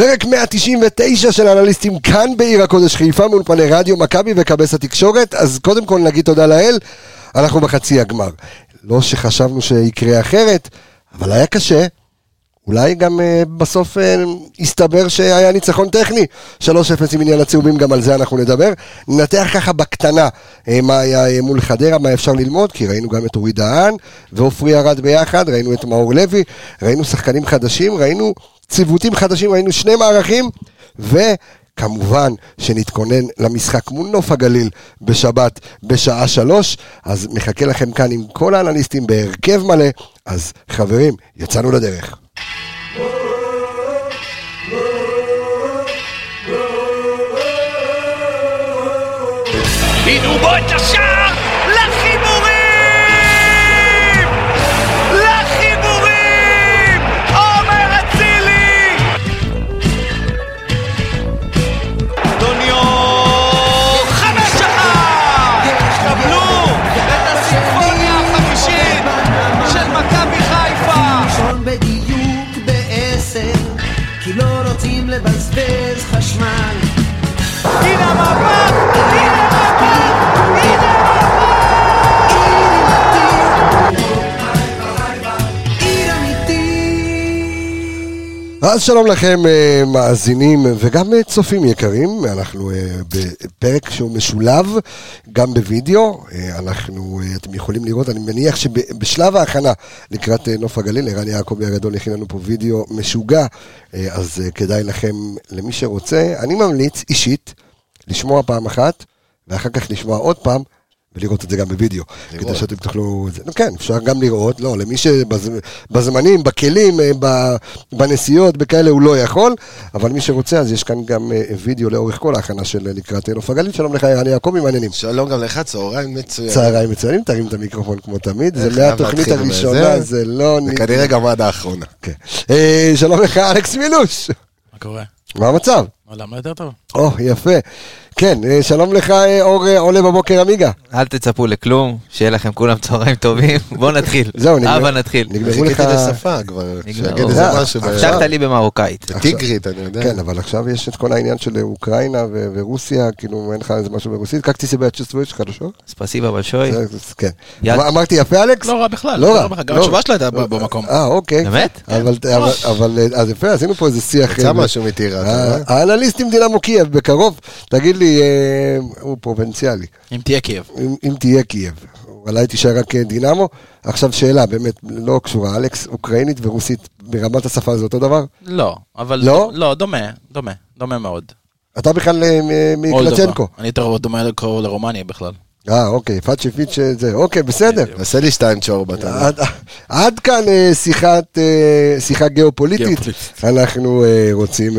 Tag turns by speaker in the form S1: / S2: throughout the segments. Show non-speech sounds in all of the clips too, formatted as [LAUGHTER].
S1: פרק 199 של אנליסטים כאן בעיר הקודש חיפה מאולפני רדיו מכבי וכבס התקשורת. אז קודם כל נגיד תודה לאל אנחנו בחצי הגמר. לא שחשבנו שיקרה אחרת אבל היה קשה. אולי גם uh, בסוף uh, הסתבר שהיה ניצחון טכני. 3-0 עם עניין הצהובים, גם על זה אנחנו נדבר. ננתח ככה בקטנה uh, מה היה uh, מול חדרה, מה אפשר ללמוד, כי ראינו גם את אורי דהן ועופרי ארד ביחד, ראינו את מאור לוי, ראינו שחקנים חדשים, ראינו ציוותים חדשים, ראינו שני מערכים, ו... כמובן שנתכונן למשחק מול נוף הגליל בשבת בשעה שלוש, אז מחכה לכם כאן עם כל האנליסטים בהרכב מלא, אז חברים, יצאנו לדרך.
S2: הוא בוא את
S1: אז שלום לכם אה, מאזינים וגם אה, צופים יקרים, אנחנו אה, בפרק שהוא משולב גם בווידאו, אנחנו, אתם יכולים לראות, אני מניח שבשלב ההכנה לקראת נוף הגליל, ערן יעקבי הגדול הכין לנו פה וידאו משוגע, אז כדאי לכם, למי שרוצה, אני ממליץ אישית לשמוע פעם אחת, ואחר כך לשמוע עוד פעם. ולראות את זה גם בווידאו, כדי שאתם תוכלו, כן, אפשר גם לראות, לא, למי שבזמנים, בכלים, אה, ב- בנסיעות, בכאלה הוא לא יכול, אבל מי שרוצה, אז יש כאן גם אה, וידאו לאורך כל ההכנה של אה, לקראת נוף הגליל, שלום לך ערן יעקבי, מעניינים.
S3: שלום גם לך, צהריים מצוין.
S1: צהריים מצוינים, תרים את המיקרופון כמו תמיד, זה מהתוכנית הראשונה? זה לא...
S3: זה
S1: נ-
S3: כנראה גם עד האחרונה.
S1: כן. אה, שלום לך אלכס מילוש,
S4: מה קורה?
S1: מה המצב?
S4: למה יותר טוב?
S1: או, oh, יפה. כן, אה, שלום לך, אה, אור אה, עולה בבוקר עמיגה.
S5: אל תצפו לכלום, שיהיה לכם כולם צהריים טובים. [LAUGHS] בואו נתחיל. [LAUGHS]
S1: זהו, נגמר.
S5: אבא נתחיל.
S1: נגמרו לך...
S3: חיכיתי לשפה כבר, שיגיד איזה משהו.
S1: עכשיו
S5: לי במרוקאית.
S3: בטיגרית, אני יודע.
S1: כן, אבל עכשיו יש את כל העניין של אוקראינה ורוסיה, כאילו אין לך איזה משהו ברוסית. Как ты себя чувствуешь? Хорошо. Спасибо большое. כן. אמרתי יפה, אלכס?
S4: לא רע בכלל.
S1: לא, לא
S4: רע. גם
S1: לא.
S4: התשובה שלה הייתה במקום.
S1: אה, אוקיי.
S5: באמת?
S1: אבל, כן. אז יפה, עשינו פה איזה שיח.
S3: יצא משהו מטירה.
S1: האנליסטים דינמו בקרוב, תגיד לי, אה, הוא פרובינציאלי,
S4: אם תהיה קייב.
S1: אם, אם תהיה קייב, אולי תישאר רק אה, דינמו? עכשיו שאלה, באמת, לא קשורה, אלכס, אוקראינית ורוסית, ברמת השפה זה אותו דבר?
S4: לא, אבל...
S1: לא?
S4: לא, דומה, דומה. דומה מאוד.
S1: אתה בכלל אה, מקלצ'נקו.
S4: אני יותר דומה לרומניה בכלל.
S1: אה, אוקיי, פאצ'י פיץ' זה, אוקיי, בסדר.
S3: עשה לי שתיים יודע.
S1: עד, כאן אה, שיחת, אה, שיחה גיאופוליטית. אנחנו אה, רוצים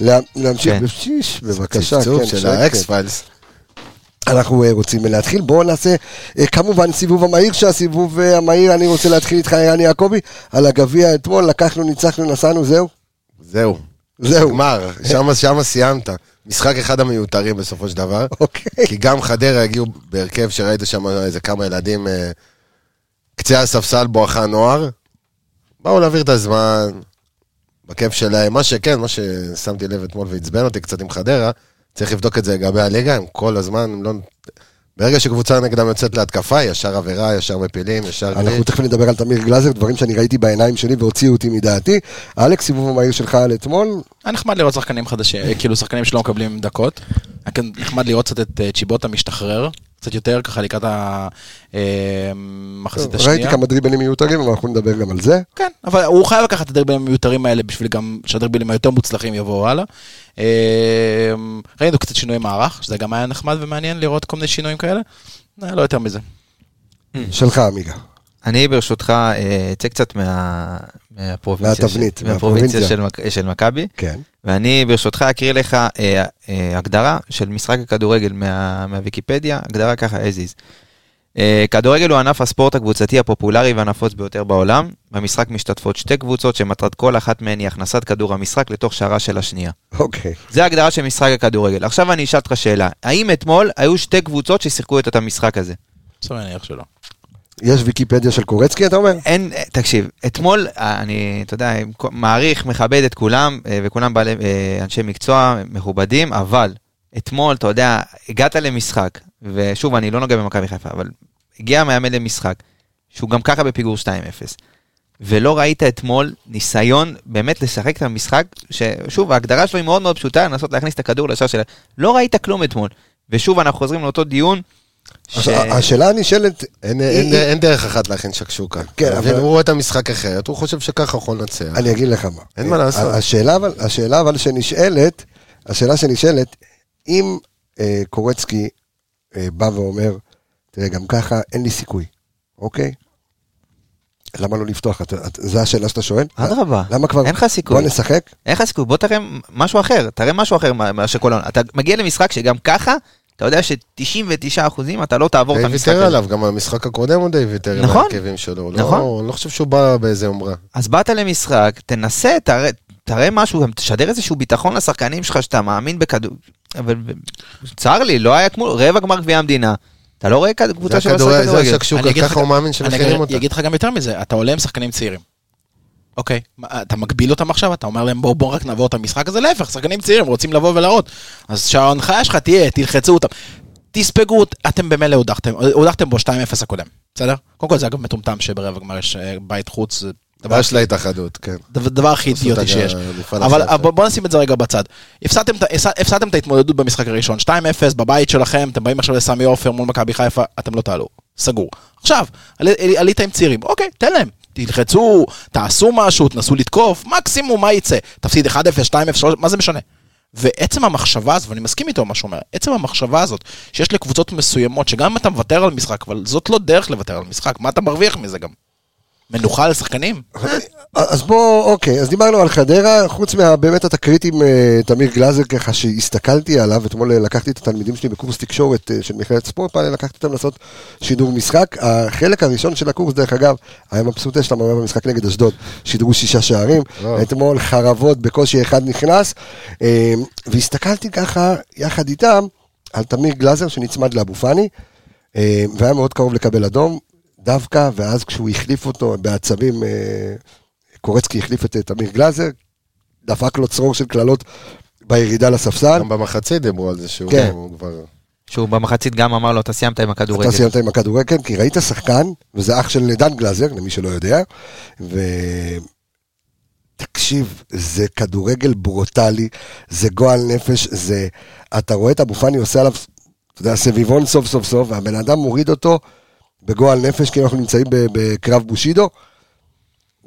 S1: לה, להמשיך.
S5: כן.
S1: שיש, בבקשה,
S3: צפצוף
S1: כן,
S3: של. האקס פיילס.
S1: אנחנו רוצים להתחיל. בואו נעשה כמובן סיבוב המהיר, שהסיבוב המהיר, אני רוצה להתחיל איתך, ערן יעקבי, על הגביע אתמול, לקחנו, ניצחנו, נסענו, זהו?
S3: זהו.
S1: זהו.
S3: גמר, שמה- שמה סיימת. משחק אחד המיותרים בסופו של דבר.
S1: אוקיי.
S3: כי גם חדרה הגיעו בהרכב שראית שם איזה כמה ילדים אה, קצה הספסל בואכה נוער. באו להעביר את הזמן, בכיף שלהם. מה שכן, מה ששמתי לב אתמול ועצבן אותי קצת עם חדרה, צריך לבדוק את זה לגבי הליגה, הם כל הזמן, הם לא... ברגע שקבוצה נגדם יוצאת להתקפה, ישר עבירה, ישר מפילים, ישר
S1: אנחנו. תכף נדבר על תמיר גלאזר, דברים שאני ראיתי בעיניים שלי והוציאו אותי מדעתי. אלכס, סיבוב המהיר שלך על אתמול,
S4: היה נחמד לראות שחקנים חדשים, אה, כאילו שחקנים שלא מקבלים דקות. היה נחמד לראות קצת את אה, צ'יבוטה משתחרר, קצת יותר ככה לקראת המחצית השנייה.
S1: ראיתי כמה דריבלים מיותרים, אבל אנחנו נדבר גם על זה.
S4: כן, אבל הוא חייב לקחת את הדרבילים המיותרים האלה בשביל גם שהדרבילים היותר מוצלחים יבואו הלאה. אה, ראינו קצת שינוי מערך, שזה גם היה נחמד ומעניין לראות כל מיני שינויים כאלה. אה, לא יותר מזה.
S1: שלך, עמיגה.
S5: אני ברשותך אה, אצא קצת מה- מהפרובינציה
S1: מהתבנית,
S5: של- מהפרובינציה. של מק- של מכבי.
S1: כן.
S5: ואני ברשותך אקריא לך אה, אה, הגדרה של משחק הכדורגל מה, מהוויקיפדיה, הגדרה ככה as is. אה, כדורגל הוא ענף הספורט הקבוצתי הפופולרי והנפוץ ביותר בעולם. במשחק משתתפות שתי קבוצות שמטרת כל אחת מהן היא הכנסת כדור המשחק לתוך שערה של השנייה.
S1: אוקיי.
S5: זה ההגדרה של משחק הכדורגל. עכשיו אני אשאל אותך שאלה, האם אתמול היו שתי קבוצות ששיחקו את המשחק הזה?
S4: בסדר, אני מניח שלא.
S1: יש ויקיפדיה של קורצקי, אתה אומר?
S5: אין, תקשיב, אתמול, אה, אני, אתה יודע, מעריך, מכבד את כולם, אה, וכולם בעלי, אה, אנשי מקצוע מכובדים, אבל אתמול, אתה יודע, הגעת למשחק, ושוב, אני לא נוגע במכבי חיפה, אבל הגיע מאמן למשחק, שהוא גם ככה בפיגור 2-0, ולא ראית אתמול ניסיון באמת לשחק את המשחק, ששוב, ההגדרה שלו היא מאוד מאוד פשוטה, לנסות להכניס את הכדור לשער שלה. לא ראית כלום אתמול. ושוב, אנחנו חוזרים לאותו דיון. ש-
S1: הש- השאלה הנשאלת,
S3: אין,
S1: היא-
S3: אין,
S1: היא-
S3: אין דרך אחת להכין שקשוקה.
S1: כן? אבל-
S3: הוא רואה את המשחק אחרת, הוא חושב שככה הוא יכול לנצח.
S1: אני אגיד לך מה.
S3: אין מה לעשות.
S1: השאלה אבל, השאלה אבל שנשאלת, השאלה שנשאלת, אם אה, קורצקי אה, בא ואומר, תראה, גם ככה אין לי סיכוי, אוקיי? למה לא לפתוח? את- את- זו השאלה שאתה שואל?
S5: אדרבה,
S1: למה כבר?
S5: אין לך סיכוי.
S1: בוא נשחק?
S5: אין לך סיכוי, בוא תראה משהו אחר, תראה משהו אחר מה- מאשר כל העונה. אתה מגיע למשחק שגם ככה, אתה יודע ש-99 אחוזים אתה לא תעבור את
S3: די
S5: המשחק
S3: ויתר
S5: הזה.
S3: עליו, גם המשחק הקודם הוא די ויתר על
S5: נכון.
S3: ההרכבים שלו. הוא
S5: נכון.
S3: לא, אני לא חושב שהוא בא באיזה יומרה.
S5: אז באת למשחק, תנסה, תראה, תראה משהו, גם תשדר איזשהו ביטחון לשחקנים שלך שאתה מאמין בכדור... אבל צר לי, לא היה כמו רבע גמר גביע המדינה. אתה לא רואה קבוצה שלא
S3: הכדורגל,
S5: עושה
S3: זה
S5: כדורגל.
S3: השקשוקה,
S4: אני
S3: ככה הוא מאמין
S4: אני אגיד-
S3: אותה.
S4: אגיד לך גם יותר מזה, אתה עולה עם שחקנים צעירים. אוקיי, אתה מגביל אותם עכשיו, אתה אומר להם בואו בוא רק נעבור את המשחק הזה, להפך, שחקנים צעירים רוצים לבוא ולהראות. אז שההנחיה שלך תהיה, תלחצו אותם. תספגו, אתם במילא הודחתם, הודחתם בו 2-0 הקודם, בסדר? קודם כל זה אגב מטומטם שברבע גמר יש אה, בית חוץ, דבר
S3: של ההתאחדות, כן.
S4: דבר הכי אידיוטי שיש. אבל. בוא, נשים את זה רגע בצד. הפסדתם את ההתמודדות במשחק הראשון, 2-0 בבית שלכם, אתם באים עכשיו לסמי עופר מול מכבי חיפה, אתם לא תעלו. סגור. עכשיו, עלי, עלי, עלית עם צעירים, אוקיי, תן להם. תלחצו, תעשו משהו, תנסו לתקוף, מקסימום מה יצא? תפסיד 1-0, 2-0, 3, מה זה משנה? ועצם המחשבה הזו, ואני מסכים איתו מה שהוא אומר, עצם המחשבה הזאת, שיש לקבוצות מסוימות, שגם אם אתה מוותר על משחק, אבל זאת לא דרך לוותר על משחק, מה אתה מרוויח מזה גם? מנוחה לשחקנים?
S1: אז בוא, אוקיי, אז דיברנו על חדרה, חוץ מהבאמת התקרית עם אה, תמיר גלאזר, ככה שהסתכלתי עליו, אתמול אה, לקחתי את התלמידים שלי בקורס תקשורת אה, של מכללת ספורט, לקחתי אותם לעשות שידור משחק. החלק הראשון של הקורס, דרך אגב, היה מבסוט יש להם במשחק נגד אשדוד, שידרו שישה שערים. אתמול חרבות, בקושי אחד נכנס, והסתכלתי ככה, יחד איתם, על תמיר גלאזר שנצמד לאבו פאני, והיה מאוד קרוב לקבל אדום, דווקא, ואז כשהוא החליף אותו בעצבים, קורצקי החליף את תמיר גלאזר, דפק לו צרור של קללות בירידה לספסל.
S3: גם במחצית דיברו על זה שהוא
S1: כן.
S3: כבר...
S5: שהוא במחצית גם אמר לו, אתה סיימת עם הכדורגל.
S1: אתה סיימת עם הכדורגל, כי ראית שחקן, וזה אח של דן גלאזר, למי שלא יודע, ו... תקשיב, זה כדורגל ברוטלי, זה גועל נפש, זה... אתה רואה את אבו פאני עושה עליו, אתה יודע, סביבון סוף סוף סוף, והבן אדם מוריד אותו בגועל נפש, כאילו אנחנו נמצאים בקרב בושידו.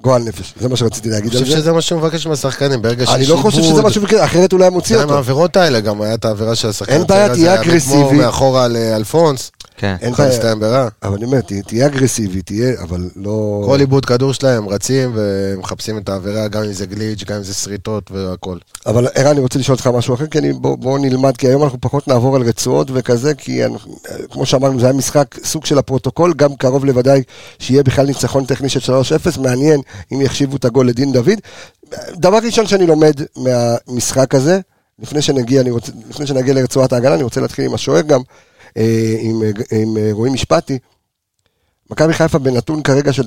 S1: גועל נפש, זה מה שרציתי
S3: אני
S1: להגיד על
S3: חושב
S1: זה.
S3: שזה מה שהוא מבקש מהשחקנים, ברגע שיש
S1: אני לא חושב שזה משהו, אחרת הוא לא היה מוציא
S3: עם
S1: אותו.
S3: העבירות האלה, גם היה את העבירה של השחקן.
S1: אין בעיה, תהיה
S3: היה
S1: אגרסיבי.
S3: כמו מאחורה לאלפונס,
S5: כן.
S1: אין
S3: יכול
S1: בעיה.
S3: להסתיים ברע.
S1: אבל אני אומר, תה- תהיה אגרסיבי, תהיה, אבל לא...
S3: כל עיבוד כדור שלהם רצים ומחפשים את העבירה, גם אם זה גליץ', גם אם זה שריטות והכל.
S1: אבל ערן, אני רוצה לשאול אותך משהו אחר, כי אני, בוא, בוא נלמד, כי היום אנחנו פחות נעבור על רצועות וכזה, כי אנחנו, כמו שאמרנו, זה היה משחק סוג של הפרוטוקול, גם קרוב לוודאי שיהיה בכלל ניצחון טכני של 3-0, מעניין אם יחשיבו את הגול לדין דוד. דבר ראשון שאני לומד מהמשחק הזה, לפני שנגיע, אני רוצה, לפני שנגיע לרצועת ההגנה, אני רוצה להתחיל עם השוער גם, עם, אה, עם אה, רועי משפטי. מכבי חיפה בנתון כרגע של 9-0,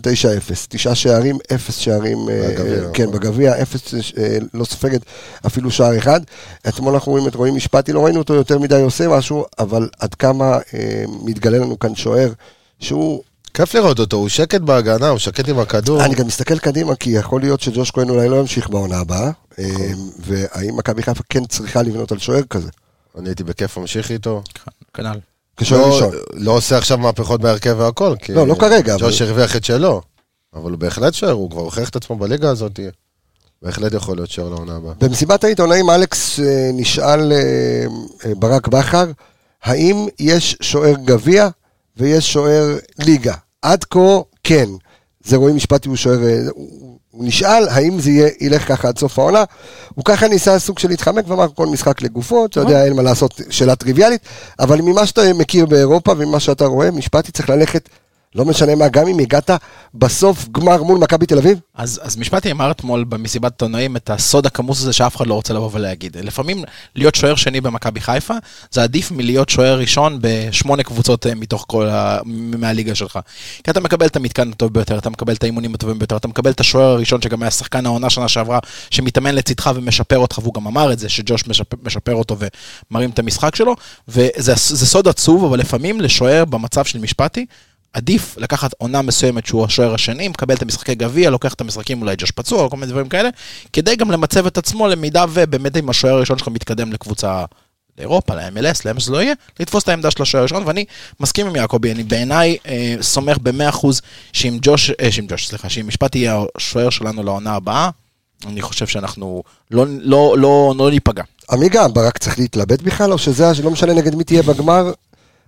S1: תשעה שערים, אפס שערים, אה,
S3: בגביע,
S1: כן,
S3: נכון.
S1: בגביע, אפס, אה, לא סופגת אפילו שער אחד. אתמול אנחנו רואים את רועי משפטי, לא ראינו אותו יותר מדי עושה משהו, אבל עד כמה אה, מתגלה לנו כאן שוער, שהוא,
S3: כיף לראות אותו, הוא שקט בהגנה, הוא שקט עם הכדור.
S1: אני גם מסתכל קדימה, כי יכול להיות שג'וש כהן אולי לא ימשיך בעונה הבאה, אה,
S3: נכון.
S1: והאם מכבי חיפה כן צריכה לבנות על שוער כזה,
S3: אני הייתי בכיף ממשיך איתו.
S4: כנ"ל.
S1: כשוער
S3: לא-
S1: ראשון.
S3: לא עושה עכשיו מהפכות בהרכב והכל. כי
S1: לא, לא כרגע, אבל-
S3: ג'וש הרוויח את שלו. אבל הוא בהחלט שוער, הוא כבר הוכיח את עצמו בליגה הזאת. בהחלט יכול להיות שוער לעונה הבאה.
S1: במסיבת העיתונאים אלכס אה, נשאל אה, אה, ברק בכר, האם יש שוער גביע ויש שוער ליגה? עד כה כן. זה רואים משפטי, הוא שוער, אה, הוא הוא נשאל האם זה יהיה, ילך ככה עד סוף העונה. הוא ככה ניסה סוג של להתחמק ואמר כל משחק לגופו, אתה יודע, אין מה לעשות, שאלה טריוויאלית, אבל ממה שאתה מכיר באירופה וממה שאתה רואה, משפטי צריך ללכת לא משנה מה, גם אם הגעת בסוף גמר מול מכבי תל אביב?
S4: אז, אז משפטי אמר אתמול במסיבת עיתונאים את הסוד הכמוס הזה שאף אחד לא רוצה לבוא ולהגיד. לפעמים להיות שוער שני במכבי חיפה, זה עדיף מלהיות שוער ראשון בשמונה קבוצות אה, מתוך כל ה... מהליגה שלך. כי אתה מקבל את המתקן הטוב ביותר, אתה מקבל את האימונים הטובים ביותר, אתה מקבל את השוער הראשון שגם היה שחקן העונה שנה שעברה, שמתאמן לצדך ומשפר אותך, והוא גם אמר את זה, שג'וש משפר, משפר אותו ומרים את המשחק שלו, וזה זה סוד עצוב, אבל לפעמים לשוער במצב של משפטי, עדיף לקחת עונה מסוימת שהוא השוער השני, מקבל את המשחקי גביע, לוקח את המשחקים אולי ג'וש פצוע או כל מיני דברים כאלה, כדי גם למצב את עצמו למידה ובאמת אם השוער הראשון שלך מתקדם לקבוצה לאירופה, ל-MLS, לאן שזה לא יהיה, לתפוס את העמדה של השוער הראשון, ואני מסכים עם יעקבי, אני בעיניי אה, סומך ב-100% שאם ג'וש, אה, שאם ג'וש, סליחה, שאם משפט יהיה השוער שלנו לעונה הבאה, אני חושב שאנחנו לא, לא, לא, לא ניפגע.
S1: עמיגה, ברק צריך להתלבט בכלל, או שזה, לא משנה נגד מי תהיה בגמר,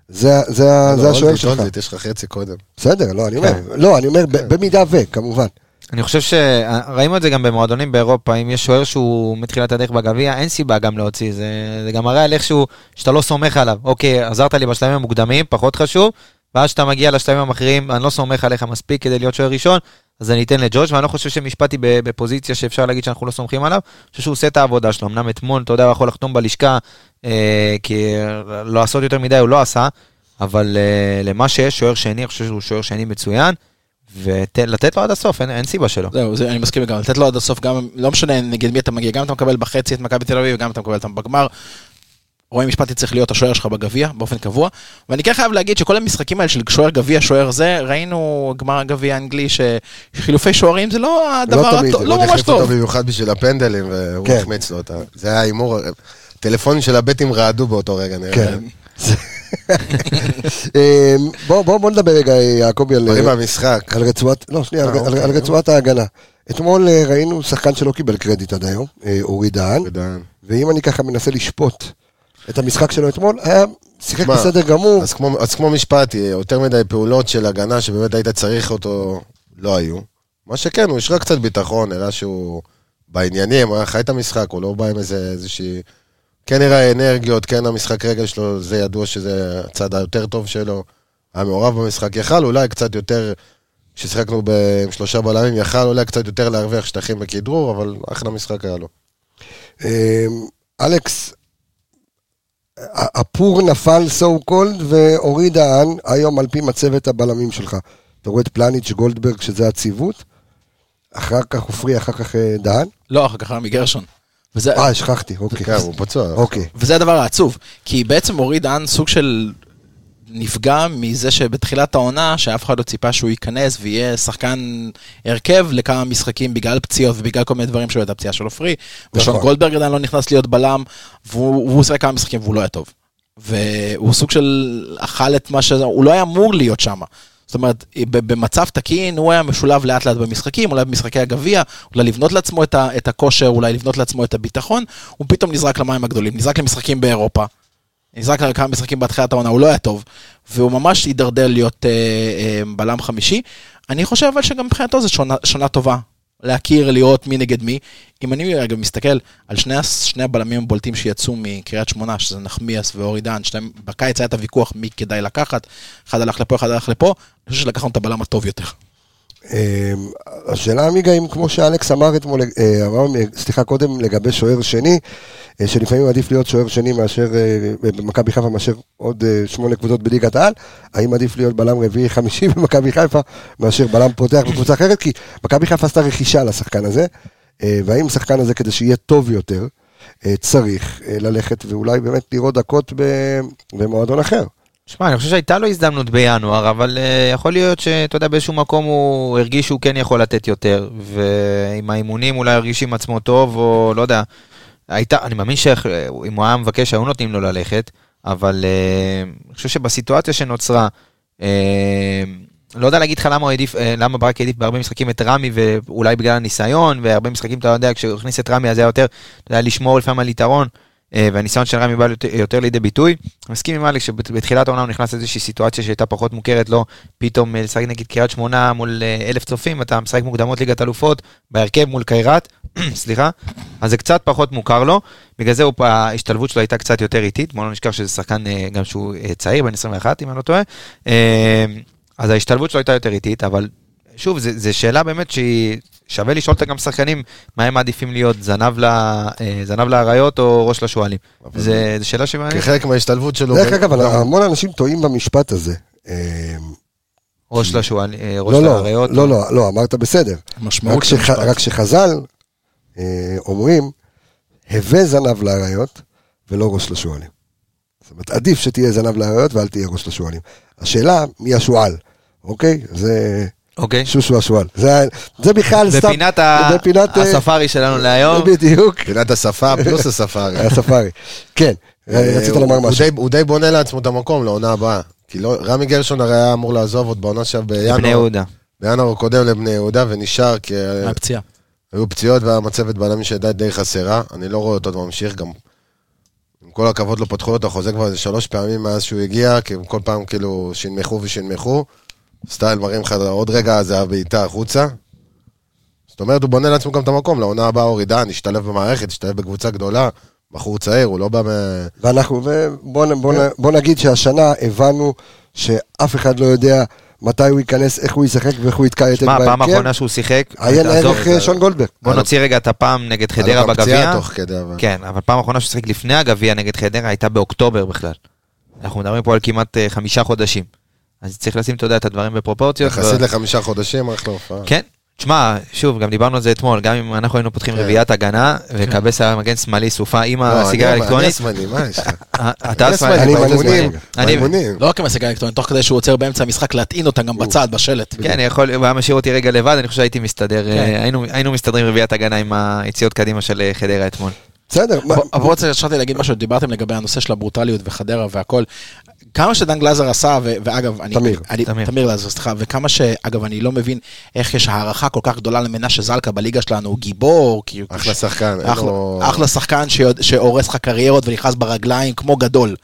S1: זה, זה, ה- זה השוער שלך.
S3: יש לך חצי קודם.
S1: בסדר, לא, אני אומר, לא, אני אומר, ב- במידה ו, כמובן.
S5: אני חושב שראינו את זה גם במועדונים באירופה, אם יש שוער שהוא מתחילת הדרך בגביע, אין סיבה גם להוציא, זה, זה גם מראה על איכשהו שאתה לא סומך עליו. אוקיי, עזרת לי בשלבים המוקדמים, פחות חשוב, ואז כשאתה מגיע לשלבים המכריעים, אני לא סומך עליך מספיק כדי להיות שוער ראשון, אז אני אתן לג'ורג', ואני לא חושב שמשפטי ב- בפוזיציה שאפשר להגיד שאנחנו לא סומכים עליו, אני חושב שהוא עושה את העבודה שלו, אמנם אתמול, אתה יודע, הוא יכול לחתום בלשכה, אה, כי לא לעשות יותר מדי הוא לא עשה, אבל אה, למה שיש, שוער שני, אני חושב שהוא שוער שני מצוין, ולתת לו עד הסוף, אין, אין סיבה שלא.
S4: זהו, זה, אני מסכים לגמרי, לתת לו עד הסוף, גם, לא משנה נגד מי אתה מגיע, גם אתה מקבל בחצי את מכבי תל אביב, אם אתה מקבל אותם בגמר. רועי משפטי צריך להיות השוער שלך בגביע, באופן קבוע. ואני כן חייב להגיד שכל המשחקים האלה של שוער גביע, שוער זה, ראינו גמר הגביע האנגלי, שחילופי שוערים זה לא הדבר
S1: תמיד,
S4: הטוב,
S1: זה
S4: לא
S3: הוא
S4: ממש
S3: החליף אותו
S4: טוב.
S3: במיוחד בשביל הפנדלים, והוא
S1: כן.
S3: החמיץ לו אותה. זה היה הימור, טלפונים של הבטים רעדו באותו רגע, נראה.
S1: כן. [LAUGHS] אה, בוא, בוא, בוא נדבר רגע, יעקבי, על. על רצועת, לא, שנייה,
S3: אה,
S1: על, על,
S3: אוקיי,
S1: על רצועת ההגנה. אתמול אה, ראינו שחקן שלא קיבל קרדיט עד היום, אה, אורי דהן. ואם אני ככה מנסה לשפוט את המשחק שלו אתמול, היה, שיחק
S3: מה,
S1: בסדר גמור.
S3: אז כמו, אז כמו משפטי, יותר מדי פעולות של הגנה שבאמת היית צריך אותו, לא היו. מה שכן, הוא השרה קצת ביטחון, הראה שהוא בעניינים, הוא היה חי את המשחק, הוא לא בא עם איזה, איזושהי... כן הראה אנרגיות, כן המשחק רגל שלו, זה ידוע שזה הצד היותר טוב שלו. היה מעורב במשחק, יכל אולי קצת יותר, כששיחקנו עם שלושה בלמים, יכל אולי קצת יותר להרוויח שטחים בכדרור, אבל אחלה משחק היה לו.
S1: אה, אלכס, הפור נפל סו קולד ואורי דהן, היום על פי מצבת הבלמים שלך. אתה רואה את פלניץ' גולדברג שזה הציוות, אחר כך עופרי, אחר כך אה, דהן.
S4: לא, אחר כך רמי גרשון. וזה,
S1: אה, שכחתי, אוקיי.
S3: הוא פצוע.
S1: אוקיי.
S4: וזה הדבר העצוב, כי בעצם אורי דהן סוג של נפגע מזה שבתחילת העונה, שאף אחד לא ציפה שהוא ייכנס ויהיה שחקן הרכב לכמה משחקים בגלל פציעות ובגלל כל מיני דברים שהיו את הפציעה של עופרי, ושון
S1: נכון.
S4: גולדברג עדיין לא נכנס להיות בלם, והוא שיחק כמה משחקים והוא לא היה טוב. והוא סוג של אכל את מה שזה, הוא לא היה אמור להיות שם. זאת אומרת, במצב תקין הוא היה משולב לאט לאט במשחקים, אולי במשחקי הגביע, אולי לבנות לעצמו את, ה, את הכושר, אולי לבנות לעצמו את הביטחון, הוא פתאום נזרק למים הגדולים, נזרק למשחקים באירופה, נזרק לכמה משחקים בתחילת העונה, הוא לא היה טוב, והוא ממש הידרדר להיות אה, אה, בלם חמישי. אני חושב אבל שגם מבחינתו זו שונה, שנה טובה, להכיר, לראות מי נגד מי. אם אני אגב מסתכל על שני, שני הבלמים הבולטים שיצאו מקריית שמונה, שזה נחמיאס ואורי דן, שניהם, בקיץ היה את הוויכוח מי כדאי לקחת, אחד הלך לפה, אחד הלך לפה, אני חושב שלקחנו את הבלם הטוב יותר.
S1: אה, השאלה עמיגה, אם כמו שאלכס אמר אתמול, אה, אמר, סליחה, קודם לגבי שוער שני, אה, שלפעמים עדיף להיות שוער שני מאשר אה, במכבי חיפה מאשר עוד שמונה קבוצות בליגת העל, האם עדיף להיות בלם רביעי חמישי [LAUGHS] במכבי חיפה מאשר בלם פותח בקבוצה אחרת? כי מכבי חיפה עשתה רכישה לשחקן הזה, והאם השחקן הזה כדי שיהיה טוב יותר, צריך ללכת ואולי באמת לראות דקות במועדון אחר.
S5: שמע, אני חושב שהייתה לו הזדמנות בינואר, אבל uh, יכול להיות שאתה יודע, באיזשהו מקום הוא הרגיש שהוא כן יכול לתת יותר, ועם האימונים אולי הרגיש עם עצמו טוב, או לא יודע. הייתה, אני מאמין שאם הוא היה מבקש, היו נותנים לו ללכת, אבל uh, אני חושב שבסיטואציה שנוצרה, uh, לא יודע להגיד לך למה הוא העדיף, uh, למה ברק העדיף בהרבה משחקים את רמי, ואולי בגלל הניסיון, והרבה משחקים, אתה יודע, כשהוא הכניס את רמי אז היה יותר, אתה יודע, לשמור לפעמים על יתרון. אה, והניסיון של רמי בא יותר, לידי ביטוי. מסכים עם אלכס שבתחילת העונה הוא נכנס לאיזושהי סיטואציה שהייתה פחות מוכרת לו, פתאום אה, לשחק נגיד קריית שמונה מול אה, אלף צופים, אתה משחק מוקדמות ליגת אלופות, בהרכב מול קיירת, [CLEARS THROAT] סליחה, אז זה קצת פחות מוכר לו, בגלל זה הוא, ההשתלבות שלו הייתה קצת יותר איטית, בוא לא נשכח שזה שחקן גם שהוא צעיר, בן 21 אם אני לא טועה. אז ההשתלבות שלו הייתה יותר איטית, אבל שוב, זו שאלה באמת שהיא... שווה לשאול אותה גם שחקנים, מה הם מעדיפים להיות, זנב ל- אה, לאריות או ראש לשועלים. זו שאלה שמעניינת.
S3: כחלק מההשתלבות שלו.
S1: דרך אגב, המון אנשים טועים במשפט הזה. אה,
S5: ראש לשועלים, אה, ראש
S1: לא, לא,
S5: לאריות.
S1: לא, לא, לא, אמרת בסדר.
S4: המשמעות
S1: רק
S4: של המשפט.
S1: רק שחז"ל אומרים, הווה זנב לאריות ולא ראש לשועלים. זאת אומרת, עדיף שתהיה זנב לאריות ואל תהיה ראש לשועלים. השאלה, מי השועל, אוקיי? זה
S5: אוקיי.
S1: שושו השועל. זה, זה בכלל סתם...
S5: בפינת ה-
S1: בפינת, אה,
S5: הספארי שלנו להיום.
S1: בדיוק,
S3: פינת השפה פלוס [LAUGHS] השפה.
S1: הספארי. כן, רצית
S3: הוא-
S1: לומר
S3: הוא
S1: משהו.
S3: די- הוא די בונה לעצמו את המקום לעונה הבאה. כי לא- רמי גרשון הרי היה אמור לעזוב עוד בעונה שם
S5: בני
S3: בינואר.
S5: יהודה.
S3: בינואר הקודם לבני יהודה ונשאר כי אה,
S4: מהפציעה.
S3: היו פציעות והמצבת בלמים שהייתה די חסרה. אני לא רואה אותו ממשיך גם. עם כל הכבוד לא פתחו לו את החוזה כבר איזה שלוש פעמים מאז שהוא הגיע, כי כל פעם כאילו שינמכו ושינמכו. סטייל מראים לך עוד רגע זה הבעיטה החוצה. זאת אומרת, הוא בונה לעצמו גם את המקום, לעונה הבאה אורידן, השתלב במערכת, השתלב בקבוצה גדולה, בחור צעיר, הוא לא בא מ...
S1: ואנחנו, בוא נ- בוא נגיד שהשנה הבנו שאף אחד לא יודע מתי הוא ייכנס, איך הוא ישחק ואיך הוא יתקע יותר
S5: מה, הפעם האחרונה שהוא שיחק,
S1: עיין ערך שון גולדברג.
S5: בוא נוציא רגע את הפעם נגד חדרה בגביע. כן, אבל פעם אחרונה שהוא שיחק לפני הגביע נגד חדרה הייתה באוקטובר בכלל. אנחנו מדברים פה על כמעט אה, חמישה חודשים. אז צריך לשים, אתה יודע, את הדברים בפרופורציות.
S3: יחסית
S5: ו-
S3: לחמישה חודשים, אחלה הופעה.
S5: כן. תשמע, שוב, גם דיברנו על זה אתמול, גם אם אנחנו היינו פותחים
S3: כן.
S5: רביעיית הגנה, וקבס היה מגן שמאלי סופה עם
S3: לא, אני-
S5: הסיגריה
S3: אני
S5: האלקטרונית,
S3: השמאלי, מה יש לך? [LAUGHS]
S5: אה, אתה
S3: אני
S5: השמאלי,
S1: אני.
S5: אני-
S3: באימונים.
S4: לא רק עם הסיגריה אלקטרונית, תוך כדי שהוא עוצר באמצע המשחק להטעין אותה גם בצד, בשלט.
S5: כן, יכול, הוא היה משאיר אותי רגע לבד, אני חושב שהייתי מסתדר,
S4: כן.
S5: אה, היינו- מסתדרים רביעיית הגנה עם היציאות קדימה של אה, חדרה אתמול.
S1: בסדר,
S4: אבל רוצה, רציתי להגיד משהו, דיברתם לגבי הנושא של הברוטליות וחדרה והכל. כמה שדן גלאזר עשה, ו- ואגב, אני...
S1: תמיר.
S4: אני,
S5: תמיר.
S4: תמיר גלאזר, סליחה, וכמה ש... אגב, אני לא מבין איך יש הערכה כל כך גדולה למנשה זלקה בליגה שלנו, הוא גיבור, כי הוא...
S3: אחלה שחקן, אין
S4: אחלה,
S3: לו-
S4: אחלה שחקן שיוד- שהורס לך קריירות ונכנס ברגליים כמו גדול.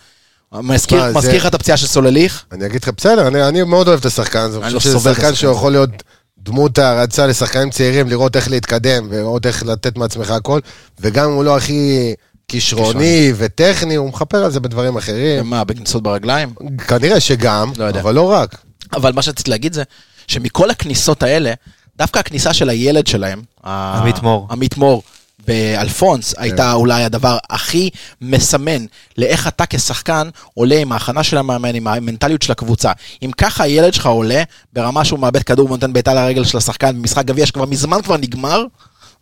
S4: מזכיר
S3: שמע, זה-
S4: לך את הפציעה של סולליך?
S3: אני אגיד לך, בסדר, אני, אני מאוד אוהב את השחקן הזה. אני
S4: אני לא
S3: חושב שזה שחקן שיכול להיות דמות הערצה לשחקנים צעירים, לראות איך להתקדם, ולראות איך לתת מעצמך הכל, וגם אם הוא לא הכי כישרוני וטכני, הוא מכפר על זה בדברים אחרים.
S4: מה, בכניסות ברגליים?
S3: כנראה שגם,
S4: לא יודע.
S3: אבל לא רק.
S4: אבל מה שרציתי להגיד זה, שמכל הכניסות האלה, דווקא הכניסה של הילד שלהם,
S5: עמית מור.
S4: עמית מור, באלפונס,
S3: כן.
S4: הייתה אולי הדבר הכי מסמן לאיך אתה כשחקן עולה עם ההכנה של המאמן, עם המנטליות של הקבוצה. אם ככה הילד שלך עולה, ברמה שהוא מאבד כדור ונותן בעיטה לרגל של השחקן במשחק גביע שכבר מזמן כבר נגמר,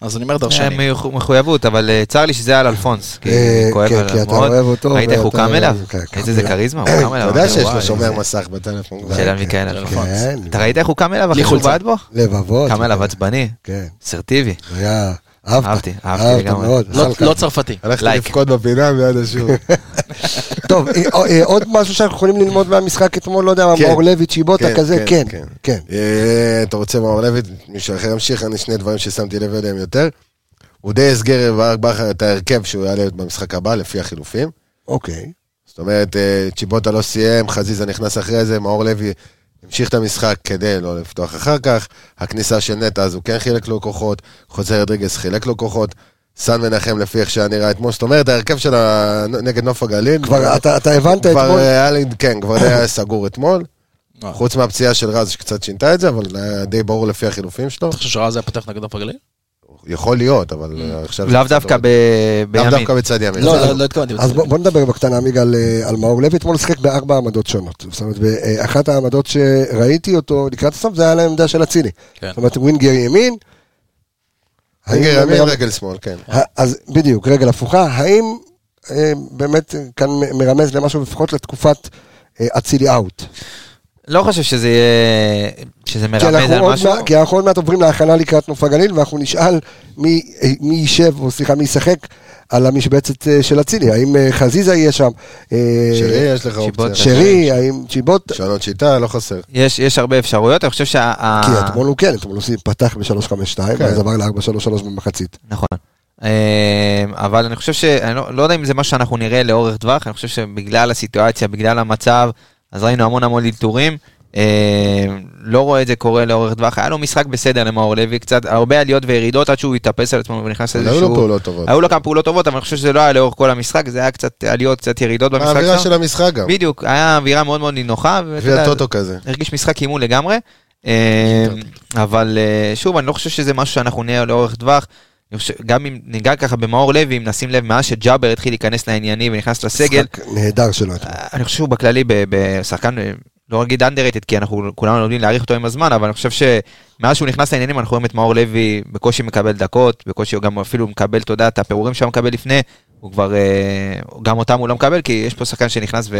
S4: אז אני אומר
S5: אה,
S4: דרשני.
S5: מחו- מחויבות, אבל אה, צר לי שזה היה על אלפונס. כי
S1: אה, כן, כי אתה. אוהב אותו,
S5: ראית איך הוא קם אליו?
S1: כן,
S5: איזה. כריזמה, הוא קם אליו.
S3: אתה יודע שיש לו שומר מסך בטלפון.
S5: של אל מיכאל אלפונס.
S1: כן.
S5: אתה ראית איך הוא קם אליו אחרי שהוא. בעט בו?
S1: לבבות.
S5: קם אליו עצבני,
S1: כן,
S5: אסרטיבי.
S1: אהבת,
S5: אהבתי, אהבתי
S1: אהבת
S5: לגמרי.
S1: מאוד.
S4: לא-. לא צרפתי.
S3: הלכת
S5: לייק.
S3: לבכות בפינה מיד השוב. [LAUGHS]
S1: טוב, אה, אה, עוד משהו שאנחנו יכולים ללמוד מהמשחק אתמול, לא יודע,
S3: כן.
S1: מאור לוי, צ'יבוטה
S3: כן,
S1: כזה, כן,
S3: כן,
S1: כן.
S3: אה, אתה רוצה מאור לוי, מישהו אחר ימשיך, אני שני דברים ששמתי לב אליהם יותר. הוא די הסגר בכר את ההרכב שהוא יעלה במשחק הבא, לפי החילופים.
S1: אוקיי.
S3: זאת אומרת, אה, צ'יבוטה לא סיים, חזיזה נכנס אחרי זה, מאור לוי המשיך את המשחק כדי לא לפתוח אחר כך. הכניסה של נטע, אז הוא כן חילק לו כוחות, חוזר רדריגס חילק לו כוחות. סן מנחם לפי איך שהיה נראה אתמול, זאת אומרת, ההרכב של ה... נגד נוף הגליל,
S1: כבר אתה- אתה הבנת
S3: כבר
S1: אתמול?
S3: היה לי, כן, כבר היה [COUGHS] סגור אתמול.
S4: אה.
S3: חוץ מהפציעה של רז שקצת שינתה את זה, אבל היה די ברור לפי החילופים שלו.
S4: אתה חושב שרז היה פותח נגד נוף הגליל?
S3: יכול להיות, אבל אה, עכשיו... זה
S5: לאו דווקא
S3: עוד-
S5: ב-
S3: לאו
S5: בימין.
S3: דווקא בצד ימין.
S4: לא, לא- לא התכוונתי.
S1: אז בוא, נדבר בקטנה עמיגה על, אה, על מאור לוי, אתמול שיחק בארבע עמדות שונות. זאת אומרת, באחת העמדות שראיתי אותו לקראת הסוף, זה היה לעמדה של אצילי.
S4: כן.
S1: זאת אומרת, ווינגר ימין.
S3: רגל
S1: האם-
S3: ימין, רגל שמאל, כן.
S1: אז בדיוק, רגל הפוכה, האם אה, באמת כאן מרמז למשהו, לפחות לתקופת אצילי אאוט?
S5: לא חושב שזה יהיה... שזה מרמז על משהו.
S1: מעט- כי אנחנו עוד מעט עוברים להכנה לקראת נוף הגליל, ואנחנו נשאל מי מי יישב, או סליחה, מי ישחק על המשבצת אה, של אצילי. האם אה, חזיזה יהיה שם? אה,
S3: שרי, יש לך אופציה.
S1: שרי, האם צ'יבוט?
S3: לשנות שיטה, לא חסר.
S5: יש יש הרבה אפשרויות, אני חושב שה...
S1: כי אתמול הוא כן, אתמול הוא פתח ב-352,
S3: כן.
S1: ואז עבר ל-433 במחצית.
S5: נכון. אה, אבל אני חושב ש... אני לא, לא יודע אם זה מה שאנחנו נראה לאורך טווח, אני חושב שבגלל הסיטואציה, בגלל המצב, אז ראינו המון המון אלתורים. אה, לא רואה את זה קורה לאורך טווח, היה לו משחק בסדר למאור לוי, קצת הרבה עליות וירידות עד שהוא התאפס על עצמו ונכנס
S3: היו
S5: לאיזשהו...
S3: לו פעולות טובות.
S5: היו לו כמה פעולות טובות, אבל אני חושב שזה לא היה לאורך כל המשחק, זה היה קצת עליות, קצת ירידות במשחק.
S3: האווירה. של המשחק גם.
S5: בדיוק, היה אווירה מאוד מאוד נינוחה.
S3: גביע טוטו כזה.
S5: הרגיש משחק אימון לגמרי. אה, אבל אה, שוב, אני לא חושב שזה משהו שאנחנו נהיה לאורך טווח. גם אם ניגע ככה במאור לוי, אם נשים לב, מאז שג'אבר התחיל להיכנס לעניינים ונכנס לסגל,
S1: משחק נהדר שלו. אתמול.
S5: אני חושב שהוא בכללי בשחקן, אה, לא אגיד underrated, כי אנחנו כולנו יודעים להעריך אותו עם הזמן, אבל אני חושב שמאז שהוא נכנס לעניינים, אנחנו רואים את מאור לוי בקושי מקבל דקות, בקושי הוא גם אפילו מקבל, אתה יודע, את הפירורים שהוא מקבל לפני, הוא כבר, אה, גם אותם הוא לא מקבל, כי יש פה שחקן שנכנס ו...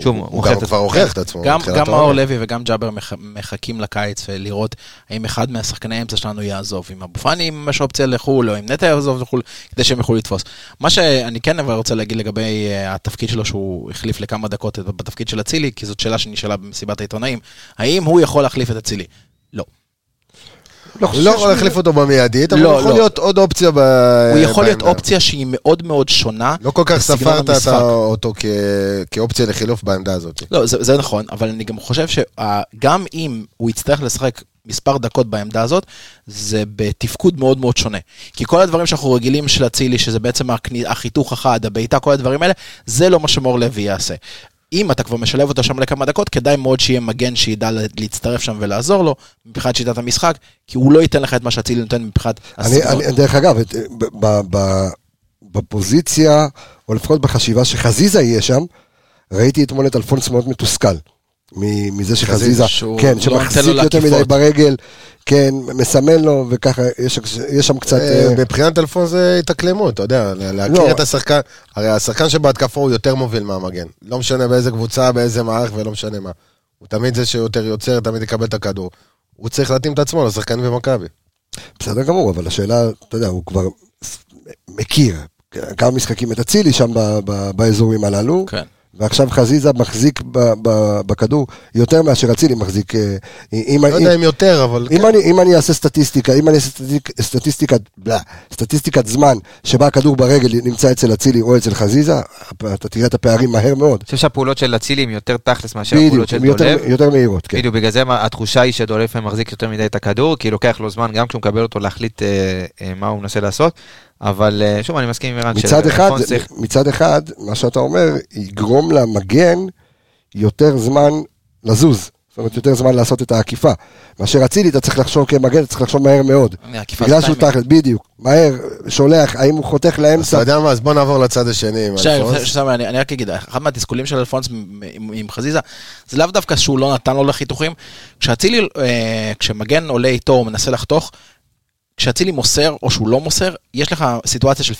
S5: שוב,
S3: הוא
S5: את עצמו.
S3: כבר הוכיח את עצמו.
S4: גם, גם. מאור לוי וגם ג'אבר מח, מחכים לקיץ ולראות האם אחד מהשחקני האמצע שלנו יעזוב, אם אבו פאני אם יש אופציה לחו"ל, או אם נטע יעזוב לחו"ל, כדי שהם יוכלו לתפוס. מה שאני כן אבל רוצה להגיד לגבי אה, התפקיד שלו, שהוא החליף לכמה דקות בתפקיד של אצילי, כי זאת שאלה שנשאלה במסיבת העיתונאים, האם הוא יכול להחליף את אצילי? לא.
S1: לא
S3: הוא
S1: חושב
S3: לא
S1: שהוא-
S3: יכול להחליף אותו במיידית, אבל
S4: לא,
S3: הוא יכול
S4: לא.
S3: להיות עוד אופציה ב...
S4: הוא יכול להיות. אופציה שהיא מאוד מאוד שונה.
S3: לא כל כך ספרת אותו כ- כאופציה לחילוף בעמדה הזאת.
S4: לא, זה, זה נכון, אבל אני גם חושב שגם אם הוא יצטרך לשחק מספר דקות בעמדה הזאת, זה בתפקוד מאוד מאוד שונה. כי כל הדברים שאנחנו רגילים של אצילי, שזה בעצם החיתוך החד, הבעיטה, כל הדברים האלה, זה לא מה שמור לוי יעשה. אם אתה כבר משלב אותו שם לכמה דקות, כדאי מאוד שיהיה מגן שידע לה- להצטרף שם ולעזור לו, מבחינת שיטת המשחק, כי הוא לא ייתן לך את מה שאצילי נותן מבחינת.
S1: אני, דרך אגב, את- ב, ב, ב, בפוזיציה, או לפחות בחשיבה שחזיזה יהיה שם, ראיתי אתמול את אלפונס מאוד מתוסכל. מ- מזה שחזיזה, כן,
S4: לא
S1: שמחזיק יותר. מדי ברגל, כן, מסמן לו, וככה, יש, יש שם קצת...
S3: אה,
S1: אה,
S3: מבחינת אלפון זה התאקלמות, אתה יודע, לה- להכיר
S1: לא.
S3: את השחקן, הרי השחקן שבהתקפה הוא יותר מוביל מהמגן. לא משנה באיזה קבוצה, באיזה מערך ולא משנה מה. הוא תמיד זה שיותר יוצר, תמיד יקבל את הכדור. הוא צריך להתאים את עצמו לשחקן במכבי.
S1: בסדר גמור, אבל השאלה, אתה יודע, הוא כבר מכיר כמה משחקים את אצילי שם ב, ב, באזורים הללו,
S4: כן.
S1: ועכשיו חזיזה מחזיק ב, ב, בכדור יותר מאשר אצילי מחזיק. אה, אם,
S3: לא יודע אם יותר, אבל...
S1: אם אני, אם אני אעשה סטטיסטיקה, אם אני אעשה סטטיק, סטטיסטיקת, בלה, סטטיסטיקת זמן שבה הכדור ברגל נמצא אצל אצילי או אצל חזיזה, אתה תראה את הפערים מהר מאוד.
S5: אני חושב שהפעולות של אצילי הם יותר תכלס מאשר הפעולות
S1: בדיוק,
S5: של
S1: הן יותר,
S5: דולב.
S1: יותר מהירות, כן.
S5: בדיוק, בגלל זה התחושה היא שדולב לפעמים מחזיק יותר מדי את הכדור, כי לוקח לו זמן גם כשהוא מקבל אותו להחליט אה, אה, מה הוא מנסה לעשות. אבל אה, שוב, אני מסכים עם ערן.
S1: מצד אחד,
S5: צריך-
S1: מצד אחד, מה שאתה אומר, יגרום למגן יותר זמן לזוז. זאת אומרת, יותר זמן לעשות את העקיפה. מאשר אצילי, אתה צריך לחשוב כמגן, אתה צריך לחשוב מהר מאוד. בגלל שהוא. תכל'ס, בדיוק. מהר, שולח, האם הוא חותך
S3: אז אתה
S1: לאמצע.
S3: יודע מה, אז בוא נעבור לצד השני עם
S4: שי,
S3: אלפונס.
S4: אני, רק אגיד, אחד מהתסכולים של אלפונס עם חזיזה, זה לאו דווקא שהוא לא נתן לו לחיתוכים. כשאצילי, אה, כשמגן עולה איתו, הוא מנסה לחתוך, כשאצילי מוסר או שהוא לא מוסר, יש לך סיטואציה של 50-50.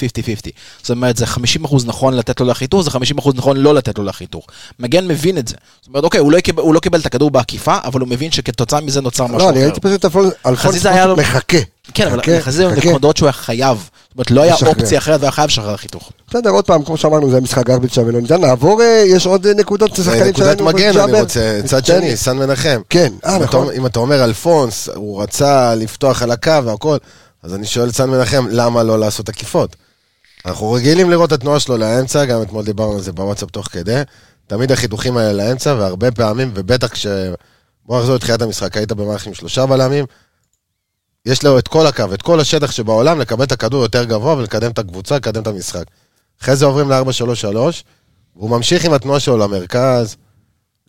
S4: זאת אומרת, זה 50% נכון לתת לו לחיתוך, זה 50% נכון לא לתת לו לחיתוך. מגן מבין את זה. זאת אומרת, אוקיי, הוא לא, קיבל, הוא לא קיבל את הכדור בעקיפה, אבל הוא מבין שכתוצאה מזה נוצר משהו
S1: לא,
S4: אחר.
S1: אני ראיתי פשוט אלפונס
S4: חזיזה היה לו-
S1: מחכה.
S4: כן, אבל
S1: מחכה,
S4: חזיזה
S1: מחכה.
S4: נקודות שהוא היה חייב. זאת אומרת, לא היה
S1: לשחרר.
S4: אופציה אחרת והיה חייב לשחרר חיתוך.
S1: בסדר, עוד פעם, כמו שאמרנו, זה משחק גרביץ' שם ולא ניתן. נעבור, אה, יש עוד אה, נקודות
S3: זה
S1: שחקנים
S3: נקודת
S1: שלנו.
S3: מגן,
S1: ג'אבר.
S3: אני רוצה, צד. שני, סן מנחם.
S1: כן, אה,
S3: אם אתה-
S1: נכון.
S3: אם אתה אומר אלפונס, הוא רצה לפתוח על הקו והכל, אז אני שואל את סן מנחם, למה לא לעשות עקיפות? אנחנו רגילים לראות את התנועה שלו לאמצע, גם אתמול דיברנו על זה בוואטסאפ תוך כדי. תמיד החיתוכים האלה לאמצע, והרבה פעמים, ובטח כש... בוא נחזור לתחילת המשחק, היית במערכת עם שלושה בלמים, יש לו את כל הקו, את כל השטח שבעולם, לקבל את הכדור יותר גבוה ולקדם את הקבוצה, לקדם את המשחק. אחרי זה עוברים ל-4-3-3, והוא ממשיך עם התנועה שלו למרכז,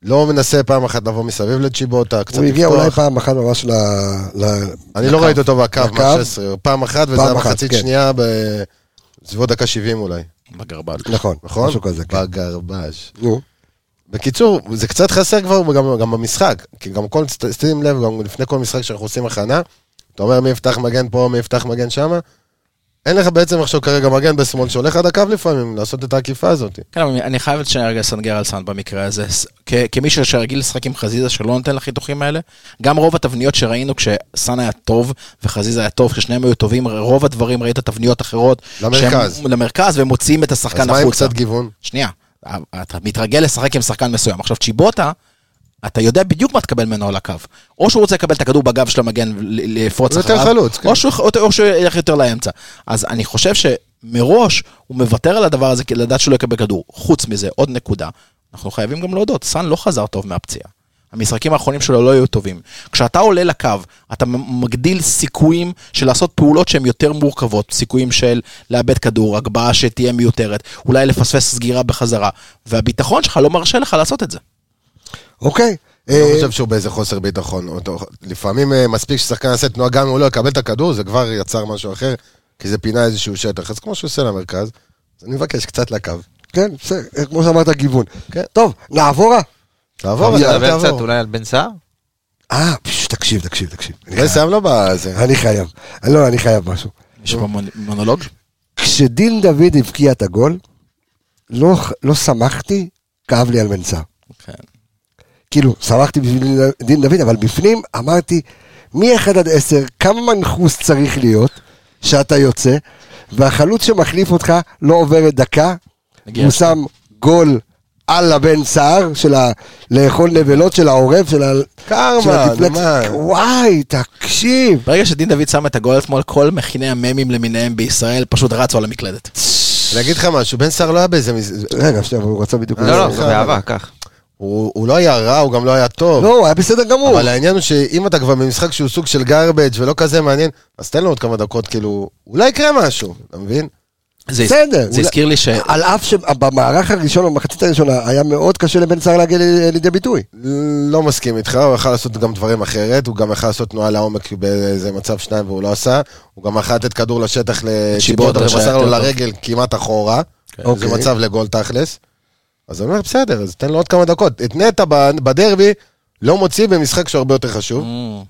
S3: לא מנסה פעם אחת לבוא מסביב לצ'יבוטה, קצת
S1: הוא הגיע
S3: לפתוח.
S1: אולי פעם אחת ממש ל... ל-
S3: אני לא ראיתי אותו בקו,
S1: לקו.
S3: מה 16, פעם אחת, וזה היה מחצית
S1: כן.
S3: שנייה בסביבות דקה 70 אולי,
S4: בגרבל.
S1: נכון,
S3: נכון?
S1: משהו כזה, כן.
S3: בגרבש.
S1: נו.
S3: בקיצור, זה קצת חסר כבר גם, גם במשחק, כי גם כל, שים לב, גם לפני כל משחק שאנחנו עושים הכנה, אתה אומר מי יפתח מגן פה, מי יפתח מגן שמה, אין לך בעצם עכשיו כרגע מגן בשמאל שהולך עד הקו לפעמים, לעשות את העקיפה הזאת.
S4: כן, אבל אני חייב שנייה רגע לסנגר על סאן במקרה הזה. כמישהו שרגיל לשחק עם חזיזה שלא נותן לחיתוכים האלה, גם רוב התבניות שראינו כשסאן היה טוב וחזיזה היה טוב, כששניהם היו טובים, רוב הדברים ראית תבניות אחרות.
S3: למרכז.
S4: שהם- למרכז, והם מוציאים את
S3: אז
S4: השחקן
S3: מה עם
S4: החוצה.
S3: קצת גיוון?
S4: שנייה, אתה מתרגל לשחק עם שחקן מסוים. עכשיו צ'יבוטה, אתה יודע בדיוק מה תקבל ממנו על הקו. או שהוא רוצה לקבל את הכדור בגב של המגן לפרוץ אחריו,
S3: חלוץ, כן.
S4: או שהוא או שהוא ילך יותר לאמצע. אז אני חושב שמראש הוא מוותר על הדבר הזה כדי לדעת שהוא לא יקבל כדור. חוץ מזה, עוד נקודה, אנחנו חייבים גם להודות, סאן לא חזר טוב מהפציעה. המשחקים האחרונים שלו לא היו טובים. כשאתה עולה לקו, אתה מגדיל סיכויים של לעשות פעולות שהן יותר מורכבות, סיכויים של לאבד כדור, הגבהה שתהיה מיותרת, אולי לפספס סגירה בחזרה, והביטחון שלך לא מרשה לך לעשות את זה.
S1: אוקיי.
S3: אני לא
S1: אה,
S3: חושב שהוא באיזה חוסר ביטחון. לפעמים אה, מספיק ששחקן יעשה תנועה, גם אם הוא לא יקבל את הכדור, זה כבר יצר משהו אחר, כי זה פינה איזשהו שטח. אז כמו שהוא עושה למרכז, אז אני מבקש קצת לקו.
S1: כן, בסדר, כמו שאמרת, גיוון.
S3: כן.
S1: טוב, נעבורה.
S5: אתה
S3: יאללה,
S5: מדבר קצת. אולי על בן סער?
S1: אה, תקשיב, תקשיב, תקשיב. חייב.
S3: סיים לו בזה.
S1: אני חייב. לא, אני חייב משהו.
S4: יש פה מונ- מונולוג?
S1: כשדין דוד הבקיע את הגול, לא, לא שמחתי, כאב לי על בן סער. כאילו, שמחתי בשביל דין דוד, אבל בפנים אמרתי, מ-1 עד 10, כמה מנחוס צריך להיות שאתה יוצא, והחלוץ שמחליף אותך לא עוברת דקה,
S4: מגיע
S1: הוא
S4: שם.
S1: גול על הבן סער, של ה... לאכול נבלות של העורב, של ה...
S3: קרמה, מה?
S1: וואי, תקשיב.
S4: ברגע שדין דוד שם את הגול אתמול, כל מכיני הממים למיניהם בישראל פשוט רצו על המקלדת.
S3: אני אגיד לך משהו, בן סער לא היה באיזה... מז-
S1: רגע, שנייה, הוא רצה בדיוק...
S5: לא, לא,
S1: לזה.
S5: זה באהבה, קח.
S3: הוא הוא לא היה רע, הוא גם לא היה טוב.
S1: לא, הוא היה בסדר גמור.
S3: אבל העניין הוא שאם אתה כבר במשחק שהוא סוג של garbage ולא כזה מעניין, אז תן לו עוד כמה דקות, כאילו, אולי יקרה משהו, אתה מבין?
S4: זה
S1: בסדר,
S4: זה
S1: אולי-
S4: הזכיר לי ש...
S1: על אף שבמערך הראשון, במחצית הראשונה, היה מאוד קשה לבן סער להגיע לידי ביטוי.
S3: לא מסכים איתך, הוא יכל לעשות גם דברים אחרת, הוא גם יכל לעשות תנועה לעומק באיזה מצב שניים והוא לא עשה, הוא גם יכול לתת כדור לשטח
S4: צ'יבוטה
S3: ומסר לו לרגל כמעט אחורה, זה
S1: אוקיי.
S3: מצב לגול תכלס. אז אני אומר, בסדר, אז תן לו עוד כמה דקות. את נטע בדרבי לא מוציא במשחק שהוא הרבה יותר חשוב,
S4: Mm.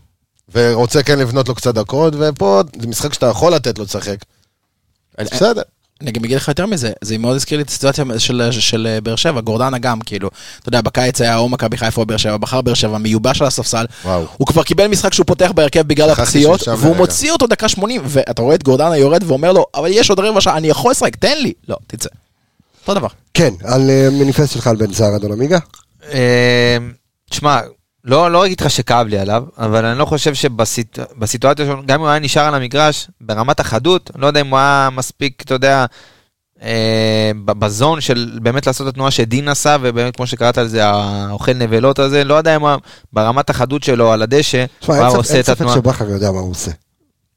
S3: ורוצה כן לבנות לו קצת דקות, ופה זה משחק שאתה יכול לתת לו לשחק.
S4: אני-
S3: בסדר.
S4: אני גם אגיד לך יותר מזה, זה מאוד הזכיר לי את הסיטואציה של, של, של באר שבע, גורדנה גם, כאילו, אתה יודע, בקיץ היה או מכבי חיפה או באר שבע, בחר באר שבע, מיובש על הספסל,
S3: וואו.
S4: הוא כבר קיבל משחק שהוא פותח בהרכב בגלל הפציעות, והוא
S3: לרגע.
S4: מוציא אותו דקה 80, ואתה רואה את גורדנה יורד ואומר לו, אבל יש עוד רבע שעה, אני יכול לשחק, תן לי. לא, תצא. אותו דבר.
S1: כן, על אה, מניפסט שלך על בן סער, אדון עמיגה.
S5: אה, תשמע, לא לא אגיד לך שכאב לי עליו, אבל אני לא חושב שבסיטואציה שלו, גם אם הוא היה נשאר על המגרש, ברמת החדות, אני לא יודע אם הוא היה מספיק, אתה יודע, אה, בזון של באמת לעשות את התנועה שדין עשה, ובאמת כמו שקראת על זה, האוכל נבלות הזה, לא יודע אם ברמת החדות שלו על הדשא,
S1: תשמע,
S5: הוא היה
S1: אין ספק-
S5: עושה
S1: אין
S5: את
S1: ספק
S5: התנועה.
S1: שבכר יודע מה הוא עושה.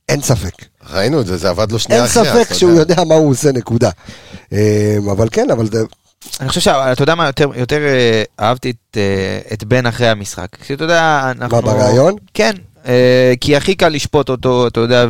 S1: אין ספק.
S3: ראינו את זה, זה עבד לו שנייה
S1: אין
S3: אחרי. אז
S1: ספק שהוא יודע מה הוא עושה, נקודה. אה, אבל כן, אבל זה...
S5: אני חושב שאתה יודע מה, יותר, יותר אה, אהבתי את, אה, את בן אחרי המשחק. כי אתה יודע, אנחנו...
S1: בריאיון?
S5: כן, אה, כי הכי קל לשפוט אותו, אתה יודע,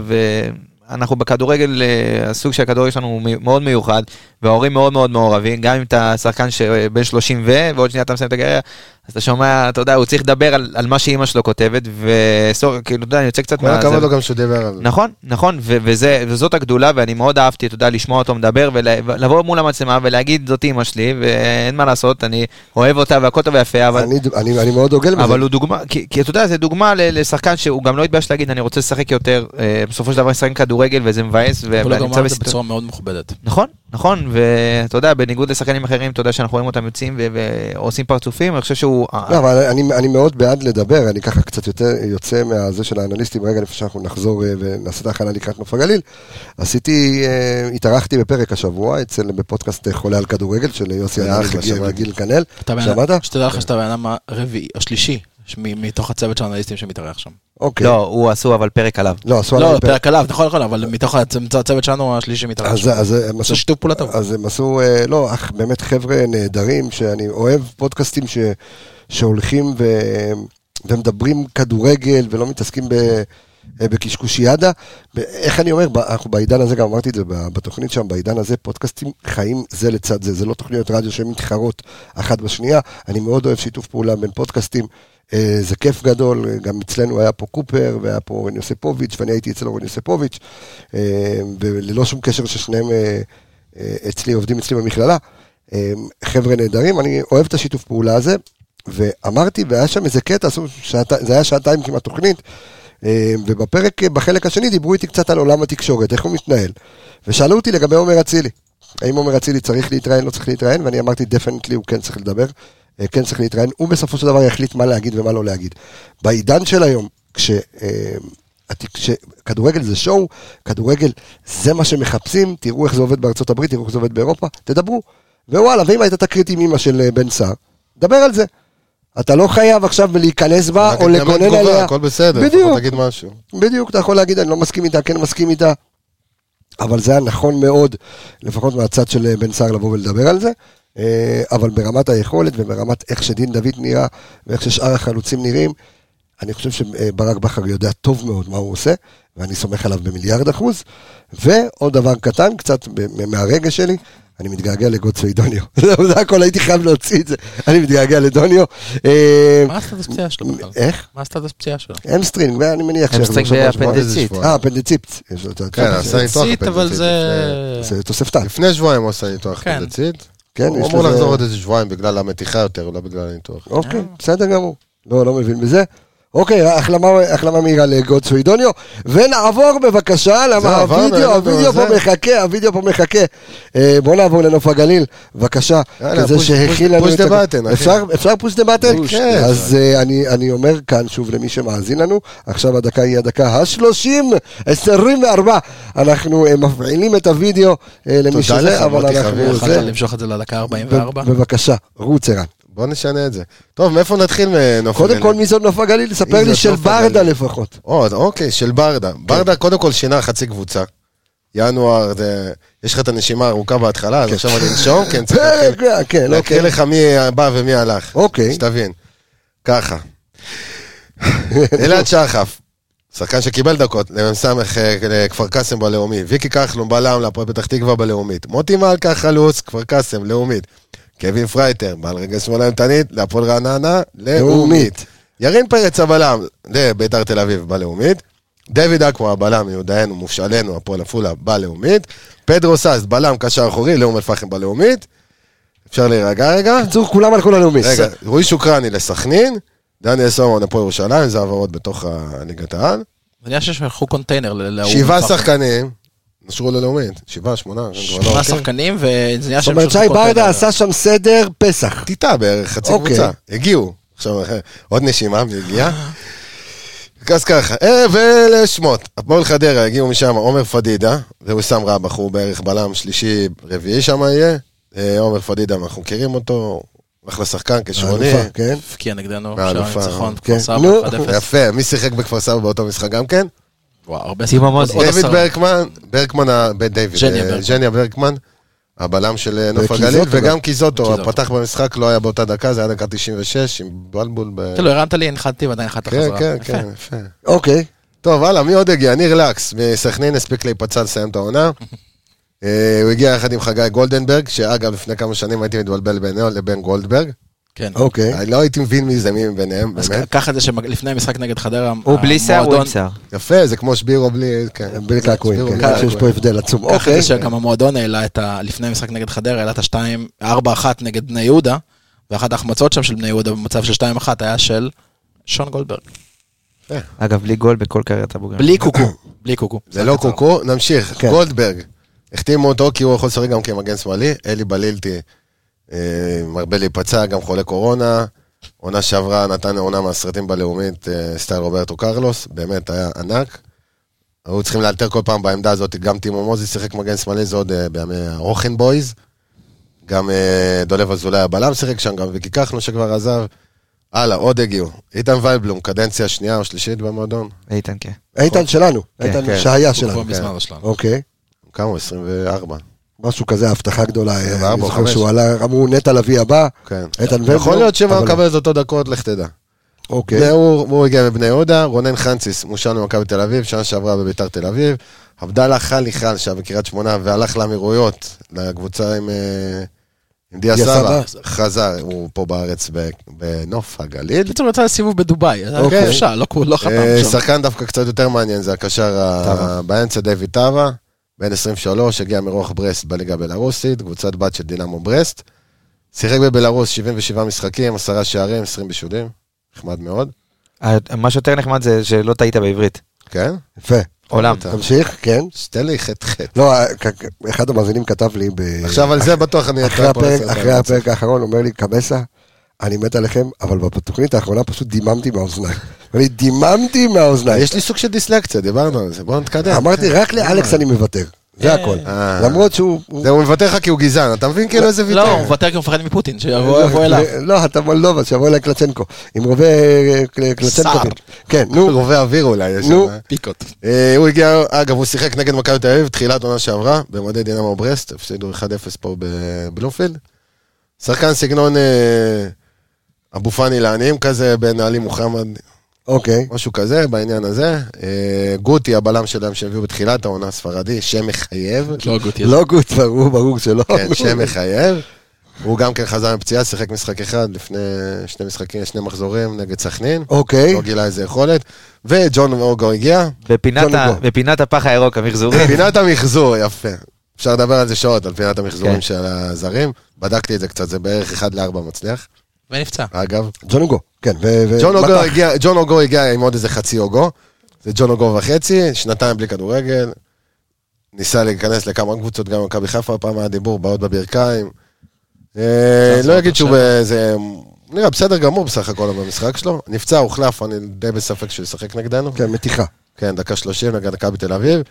S5: ואנחנו בכדורגל, הסוג של הכדורגל שלנו הוא מאוד מיוחד, וההורים מאוד מאוד מעורבים, גם אם אתה שחקן שבן 30 ו, ועוד שנייה אתה מסיים את הקריירה, אז אתה שומע, אתה יודע, הוא צריך לדבר על, על מה שאימא שלו כותבת, וסור, כאילו, אתה יודע, אני יוצא קצת
S3: כל הכבוד לו גם שהוא דיבר על זה.
S5: נכון, נכון, ו- וזה, וזאת הגדולה, ואני מאוד אהבתי, אתה יודע, לשמוע אותו מדבר, ולבוא מול המצלמה ולהגיד, זאת אימא שלי, ואין מה לעשות, אני אוהב אותה והכל טוב ויפה, אבל...
S1: אני- אני אני מאוד דוגל בזה.
S5: אבל הוא דוגמה, כי, כי אתה יודע, זה דוגמה ל- לשחקן שהוא גם לא התבייש להגיד, אני רוצה לשחק יותר, אה, בסופו של דבר לשחק כדורגל וזה מבאס, ו-
S4: אבל הוא
S5: ואני
S4: גם
S5: נמצא
S4: אמר את זה
S5: בסיטואציה...
S4: בצורה מאוד מכובדת.
S5: נכון, נכון, ואתה יודע, בניגוד לשחקנים אחרים, אתה יודע שאנחנו רואים אותם יוצאים ועושים פרצופים, אני חושב שהוא...
S1: לא, אבל אני, אני מאוד בעד לדבר, אני ככה קצת יותר יוצא מהזה של האנליסטים, רגע לפני שאנחנו נחזור אה, ונעשה את ההכנה לקראת נוף הגליל. עשיתי, אה, התארחתי בפרק השבוע אצל, בפודקאסט אה, חולה על כדורגל של יוסי ענן וגיל- כנל.
S4: בן-
S1: שמעת?
S4: שתדע לך שאתה הבן אדם הרביעי, השלישי, מתוך הצוות של האנליסטים שמתארח שם.
S1: אוקיי.
S5: לא, הוא עשו אבל פרק עליו.
S1: לא, עשו
S4: לא,
S1: עליי פרק.
S4: עליו, נכון, נכון, אבל מתוך הצ- הצוות שלנו השלישי שמתארח
S1: אז,
S4: שם.
S1: אז הם
S4: זה שיתוף פעולה טוב.
S1: אז הם עשו, אה, לא, אך, באמת חבר'ה נהדרים, שאני אוהב פודקאסטים ש, שהולכים ו, ומדברים כדורגל ולא מתעסקים ב, אה, בקשקושיאדה. איך אני אומר, אנחנו בעידן הזה, גם אמרתי את זה ב- בתוכנית שם, בעידן הזה פודקאסטים חיים זה לצד זה, זה לא תוכניות רדיו שהן מתחרות אחת בשנייה. אני מאוד אוהב שיתוף פעולה בין פודקאסטים. אה, זה כיף גדול, גם אצלנו היה פה קופר, והיה פה רן יוספוביץ', ואני הייתי אצל רן יוספוביץ', אה, וללא שום קשר ששניהם אה, אה, אצלי, עובדים אצלי במכללה. אה, חבר'ה נהדרים, אני אוהב את השיתוף פעולה הזה, ואמרתי, והיה שם איזה קטע, שעתי, זה היה שעתיים כמעט תוכנית, אה, ובפרק, אה, בחלק השני דיברו איתי קצת על עולם התקשורת, איך הוא מתנהל. ושאלו אותי לגבי עומר אצילי. האם עומר אצילי צריך להתראיין, לא צריך להתראיין, ואני אמרתי, definitely הוא כן צריך לדבר, אה, כן צריך להתראיין, הוא בסופו של דבר יחליט מה להגיד ומה לא להגיד. בעידן של היום, כש... אה, התק- שכדורגל זה שואו, כדורגל זה מה שמחפשים, תראו איך זה עובד בארצות הברית, תראו איך זה עובד באירופה, תדברו. ווואלה, ואם הייתה תקרית עם אמא של אה, בן סער, דבר על זה. אתה לא חייב עכשיו להיכנס בה או לגונן עליה.
S3: הכל בסדר,
S1: בדיוק.
S3: תגיד משהו.
S1: בדיוק, אתה יכול להגיד, אני לא מסכים איתה, כן מסכים איתה. אבל זה היה נכון מאוד, לפחות מהצד של אה, בן סער לבוא ולדבר על זה. אה, אבל ברמת היכולת וברמת איך שדין דוד נראה ואיך ששאר החלוצים נראים, אני חושב שברק בכר יודע טוב מאוד מה הוא עושה, ואני סומך עליו במיליארד אחוז. ועוד דבר קטן, קצת מהרגש שלי, אני מתגעגע לגודסוי דוניו. [LAUGHS] זהו, זה הכל, הייתי חייב להוציא את זה. אני מתגעגע לדוניו. אה,
S4: מה הסטטוס פציעה שלו בכלל?
S1: איך?
S4: מה הסטטוס פציעה שלו?
S1: hamstring, ואני מניח
S5: hamstring
S1: שיחזור שבוע,
S5: באפנדיציט.
S1: שבועיים. אה, ה-
S3: כן, עשה ניתוח
S4: ציט, אבל זה...
S1: זה תוספתן.
S3: לפני שבועיים הוא עשה ניתוח
S4: כן.
S1: כן,
S3: הוא אמור
S1: לזה-
S3: לחזור עוד איזה שבועיים בגלל המתיחה יותר, לא בגלל הניתוח.
S1: אוקיי, בסדר גמור. לא, לא מבין בזה. אוקיי, החלמה, החלמה מהירה לגודסוי דוניו, ונעבור בבקשה, למה הווידאו, הווידאו פה. מחכה, הווידאו פה מחכה. אה, בואו נעבור לנוף הגליל, בבקשה, כזה שהכיל לנו
S3: push
S1: את...
S3: the
S1: ה-
S3: button, אחי.
S1: אפשר- push the?
S3: push, כן.
S1: אז אה, אני- אני אומר כאן שוב למי שמאזין לנו, עכשיו הדקה היא הדקה ה-30, 24, אנחנו אה, מפעילים את הווידאו למי
S3: תודה
S1: שזה,
S3: לך,
S1: אבל
S3: מוטי
S1: אנחנו...
S3: חביב.
S4: יכולת
S1: זה-
S4: למשוך את זה לדקה 44?
S1: בבקשה, רוץ ערן.
S3: בוא נשנה את זה. טוב, מאיפה נתחיל מנוף
S1: קודם
S3: הגליל?
S1: כל, מי זאת נוף הגליל? ספר לי של ברדה? לפחות.
S3: או, אוקיי, של ברדה. ברדה קודם כל שינה חצי קבוצה. ינואר, זה... יש לך את הנשימה הארוכה בהתחלה, אז עכשיו אני אנשום, כן, צריך [LAUGHS] להתחיל-
S1: כן, כן,
S3: להקריא
S1: אוקיי.
S3: לך מי בא ומי הלך.
S1: אוקיי.
S3: שתבין. ככה. [LAUGHS] אלעד שחף, שחקן שקיבל דקות, למ"ס לכפר קאסם בלאומי. ויקי כחלון בלם להפועל פתח תקווה בלאומית. מוטי מלכה חלוץ, כפר קאסם, לאומית. קווין פרייטר, בעל רגל שמאלה אימתנית, להפועל רעננה, לאומית. ירין פרץ הבלם, לביתר תל אביב בלאומית. דויד אקווה הבלם, מיודענו, מופשלנו, הפועל עפולה בלאומית. פדרו סאס, בלם, קשר אחורי, לאום אל-פחם בלאומית. אפשר להירגע רגע?
S1: בקיצור, כולם הלכו ללאומי.
S3: רגע, רועי שוקרני לסכנין, דניאל סורון הפועל ירושלים, זה העברות בתוך הליגת העל.
S4: זה נראה ששלחו קונטיינר ל- לאום
S3: שבעה
S4: אל-פחם.
S3: שחקנים, נשרו ללאומית, שבעה, שמונה, אני כבר לא
S4: שמונה
S3: עוקב.
S4: שחקנים, וזה נראה
S1: זאת
S4: שהם
S1: אומרת, שי. ברדה עשה שם סדר פסח.
S3: טיטה בערך, חצי
S1: אוקיי.
S3: קבוצה. הגיעו. עכשיו, [LAUGHS] עוד נשימה, מי הגיע? [LAUGHS] אז ככה, אה, ולשמות. הפועל חדרה, הגיעו משם עומר פדידה, וויסאם רבח, הוא בערך בלם שלישי, רביעי שם יהיה. אה, עומר פדידה, אנחנו מכירים אותו, אחלה שחקן, כשרוני.
S1: האלופה, כן.
S4: הבקיע נגדנו, שער ניצחון,
S1: כן.
S4: כפר סבא,
S1: נו.
S4: 1-0.
S3: יפה, מי שיחק בכפר סבא באותו משחק גם כן?
S4: וואו, הרבה
S5: סימו
S4: שחקנים.
S5: מוזי.
S4: עוד
S3: דויד
S4: עשרה.
S3: ברקמן, ברקמן, דיוויד,
S4: ז'ניה
S3: אה,
S4: ברקמן.
S3: הבלם של אה, נוף הגליל,
S1: גם.
S3: וגם קיזוטו. הפתח במשחק לא היה באותה דקה, זה היה דקה 96, עם בלבול ב...
S4: כאילו, הרמת לי, הנחתתי ועדיין הנחת
S3: כן,
S4: חזרה.
S3: כן,
S4: יפה.
S3: כן, יפה.
S1: אוקיי.
S3: טוב, הלאה, מי עוד הגיע? ניר לקס מסכנין, הספיק להיפצע לסיים את העונה. [LAUGHS] אה, הוא הגיע יחד עם חגי גולדנברג, שאגב, לפני כמה שנים הייתי מתבלבל ביניו לבין גולדברג.
S4: כן.
S1: אוקיי.
S3: אני לא הייתי מבין מי זה מי ביניהם,
S4: אז
S3: באמת.
S4: קח את זה שלפני המשחק נגד חדרה,
S5: הוא בלי שיער, הוא עם שיער.
S3: יפה, זה כמו שבירו בלי... כן.
S1: בלי קעקועים, כן, שיש פה. הבדל עצום.
S4: את
S1: אוקיי.
S4: זה שגם המועדון העלה את ה... לפני המשחק נגד חדרה, העלה את השתיים, ארבע אחת נגד בני יהודה, ואחת ההחמצות שם של בני יהודה במצב של שתיים אחת היה של שון גולדברג.
S5: אגב, בלי גול בכל קריירת הבוגרים.
S4: בלי קוקו. בלי קוקו.
S3: זה לא קוקו, נמשיך.
S1: כן.
S3: גולדברג, החתימו אותו כי הוא יכול לשחק גם כמגן שמאלי. אלי בלילטי מרבה להיפצע, גם חולה קורונה. עונה שעברה נתן עונה מהסרטים בלאומית, אה, סטייל רוברטו קרלוס, באמת היה ענק. היו צריכים לאלתר כל פעם בעמדה הזאת, גם טימו מוזי שיחק מגן שמאלי, זה עוד אה, בימי הרוכן boys. גם אה, דולב אזולאי הבלם שיחק שם, גם ויקי כחלון שכבר עזב. הלאה, עוד הגיעו. איתן ויילבלום, קדנציה שנייה או שלישית במועדון.
S5: איתן, כן.
S1: איתן שלנו, איתן
S3: כן.
S1: שהיה
S4: הוא
S1: שלנו.
S4: כבר מזמן שלנו.
S1: אוקיי.
S3: כמה הוא? 24.
S1: משהו כזה, הבטחה גדולה. אה,
S3: 24
S1: אני זוכר
S3: 5.
S1: שהוא עלה, אמרו נטע לביא הבא.
S3: כן.
S1: איתן ובלום.
S3: יכול להיות שהוא מקבל את אותו דקות, לך תדע.
S1: אוקיי.
S3: והוא הוא הגיע מבני יהודה, רונן חנציס, מושל ממכבי תל אביב, שנה שעברה בביתר תל אביב. עבדאללה חלי חל, שהיה בקריית שמונה, והלך לאמירויות, לקבוצה עם, אה, עם דיה סבא. חזר, הוא פה בארץ ב- בנוף הגליל.
S4: בקיצור, יצא לסיבוב בדובאי, היה
S1: אוקיי.
S4: חופשה, לא חתם
S3: אה,
S4: שם.
S3: שחקן דווקא קצת יותר מעניין, זה הקשר. באמצע, דיוויד טאבה, בן 23, הגיע מרוח ברסט בליגה הבלארוסית, קבוצת בת של דינמו ברסט. שיחק בבלארוס 77 משחקים, 10 שערים, 20 בישולים, נחמד מאוד.
S5: ה- מה שיותר נחמד זה שלא טעית בעברית.
S3: כן?
S1: יפה.
S5: עולם.
S1: תמשיך, כן.
S3: שתן לי חטא חטא.
S1: לא, כ- אחד המאזינים כתב לי ב...
S3: עכשיו על זה בטוח אני...
S1: אחרי הפרק, האחרון, אומר לי, קבסה, אני מת עליכם, אבל בתוכנית האחרונה פשוט דיממתי מהאוזניים. אני דיממתי מהאוזניים.
S3: יש לי סוג של דיסלקציה, דיברנו על זה, בואו נתקדם.
S1: אמרתי, רק לאלכס אני מוותר. זה הכל.
S3: אה.
S1: למרות שהוא... הוא-
S3: זה, הוא מוותר לך כי הוא גזען, אתה מבין כאילו איזה ויתר?
S4: לא, הוא מוותר כי הוא מפחד מפוטין, שיבוא יבוא אליו.
S1: לא, אתה מולדובה, שיבוא אליי קלצ'נקו. עם רובה אה, קל- קלצ'נקובים. כן, נו. [LAUGHS]
S3: רובה אוויר אולי, יש
S1: נו.
S3: שם.
S4: פיקות.
S3: אה, הוא הגיע, אגב, הוא שיחק נגד מכבי תל אביב, תחילת עונה שעברה, במועדי דינמו ברסט, הפסידו 1-0 פה בבלומפילד. שחקן סגנון אה, אבו פאני לעניים כזה, בין עלי מוחמד,
S1: אוקיי.
S3: משהו כזה, בעניין הזה. אה, גוטי, הבלם שלהם שהביאו בתחילת העונה, ספרדי, שם מחייב.
S4: לא גוטי.
S1: לא גוט, ברור, ברור שלא.
S3: כן, שם [LAUGHS] מחייב. הוא גם כן חזר מפציעה, שיחק משחק אחד לפני שני משחקים, שני מחזורים נגד סכנין.
S1: אוקיי.
S3: לא גילה איזה יכולת. וג'ון אוגו הגיע.
S5: בפינת. בפינת הפח הירוק, המחזורים.
S3: פינת המחזור, יפה. אפשר לדבר על זה שעות, על פינת המחזורים
S5: כן.
S3: של הזרים. בדקתי את זה קצת, זה בערך 1 ל-4 מצליח,
S4: ונפצע.
S3: אגב.
S1: ג'ון אוגו, כן.
S3: ג'ון אוגו. הגיע, ג'ון אוגו הגיע עם עוד איזה חצי אוגו. זה ג'ון אוגו וחצי, שנתיים בלי כדורגל. ניסה להיכנס לכמה קבוצות, גם במכבי חיפה, פעם היה דיבור, בעיות בברכיים. אה, לא אגיד שהוא באיזה... נראה בסדר גמור בסך הכל במשחק שלו. נפצע, הוחלף, אני די בספק שהוא ישחק נגדנו.
S1: כן, מתיחה.
S3: כן, דקה 30 נגד מכבי תל אביב.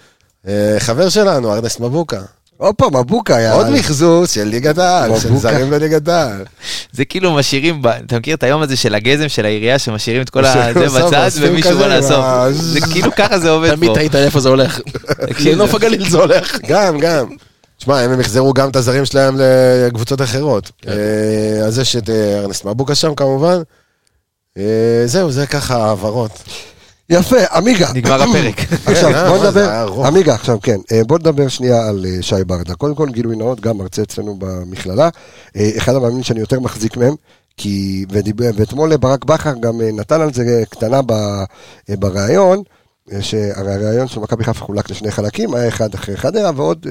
S3: אה, חבר שלנו, ארנסט מבוקה.
S1: עוד פעם, מבוקה היה...
S3: עוד מחזוץ של ליגת העל, של. זרים בליגת העל.
S5: זה כאילו משאירים, אתה מכיר את היום הזה של הגזם של העירייה, שמשאירים את כל הזה בצד ומישהו בא לאסוף.
S3: מה-
S5: זה כאילו ככה זה עובד
S4: תמיד
S5: פה.
S4: תהית איפה זה הולך. לנוף הגליל זה הולך.
S3: גם, גם. תשמע, הם יחזרו גם את הזרים שלהם לקבוצות אחרות.
S1: כן.
S3: אה, אז יש את אה, ארנסט מבוקה שם כמובן. אה, זהו, זה ככה העברות.
S1: יפה, עמיגה.
S5: נגמר [CLEARS THROAT] הפרק.
S1: עכשיו,
S3: אה,
S1: בוא נדבר. עמיגה, עכשיו כן, אה, בוא נדבר שנייה על אה, שי ברדה. קודם כל, גילוי נאות, גם מרצה אצלנו במכללה. אחד המאמנים שאני יותר מחזיק מהם, כי, ואתמול ברק בכר גם נתן על זה קטנה ב, בריאיון, אה, שהרי הריאיון של מכבי חיפה חולק לשני חלקים, היה אחד אחרי חדרה ועוד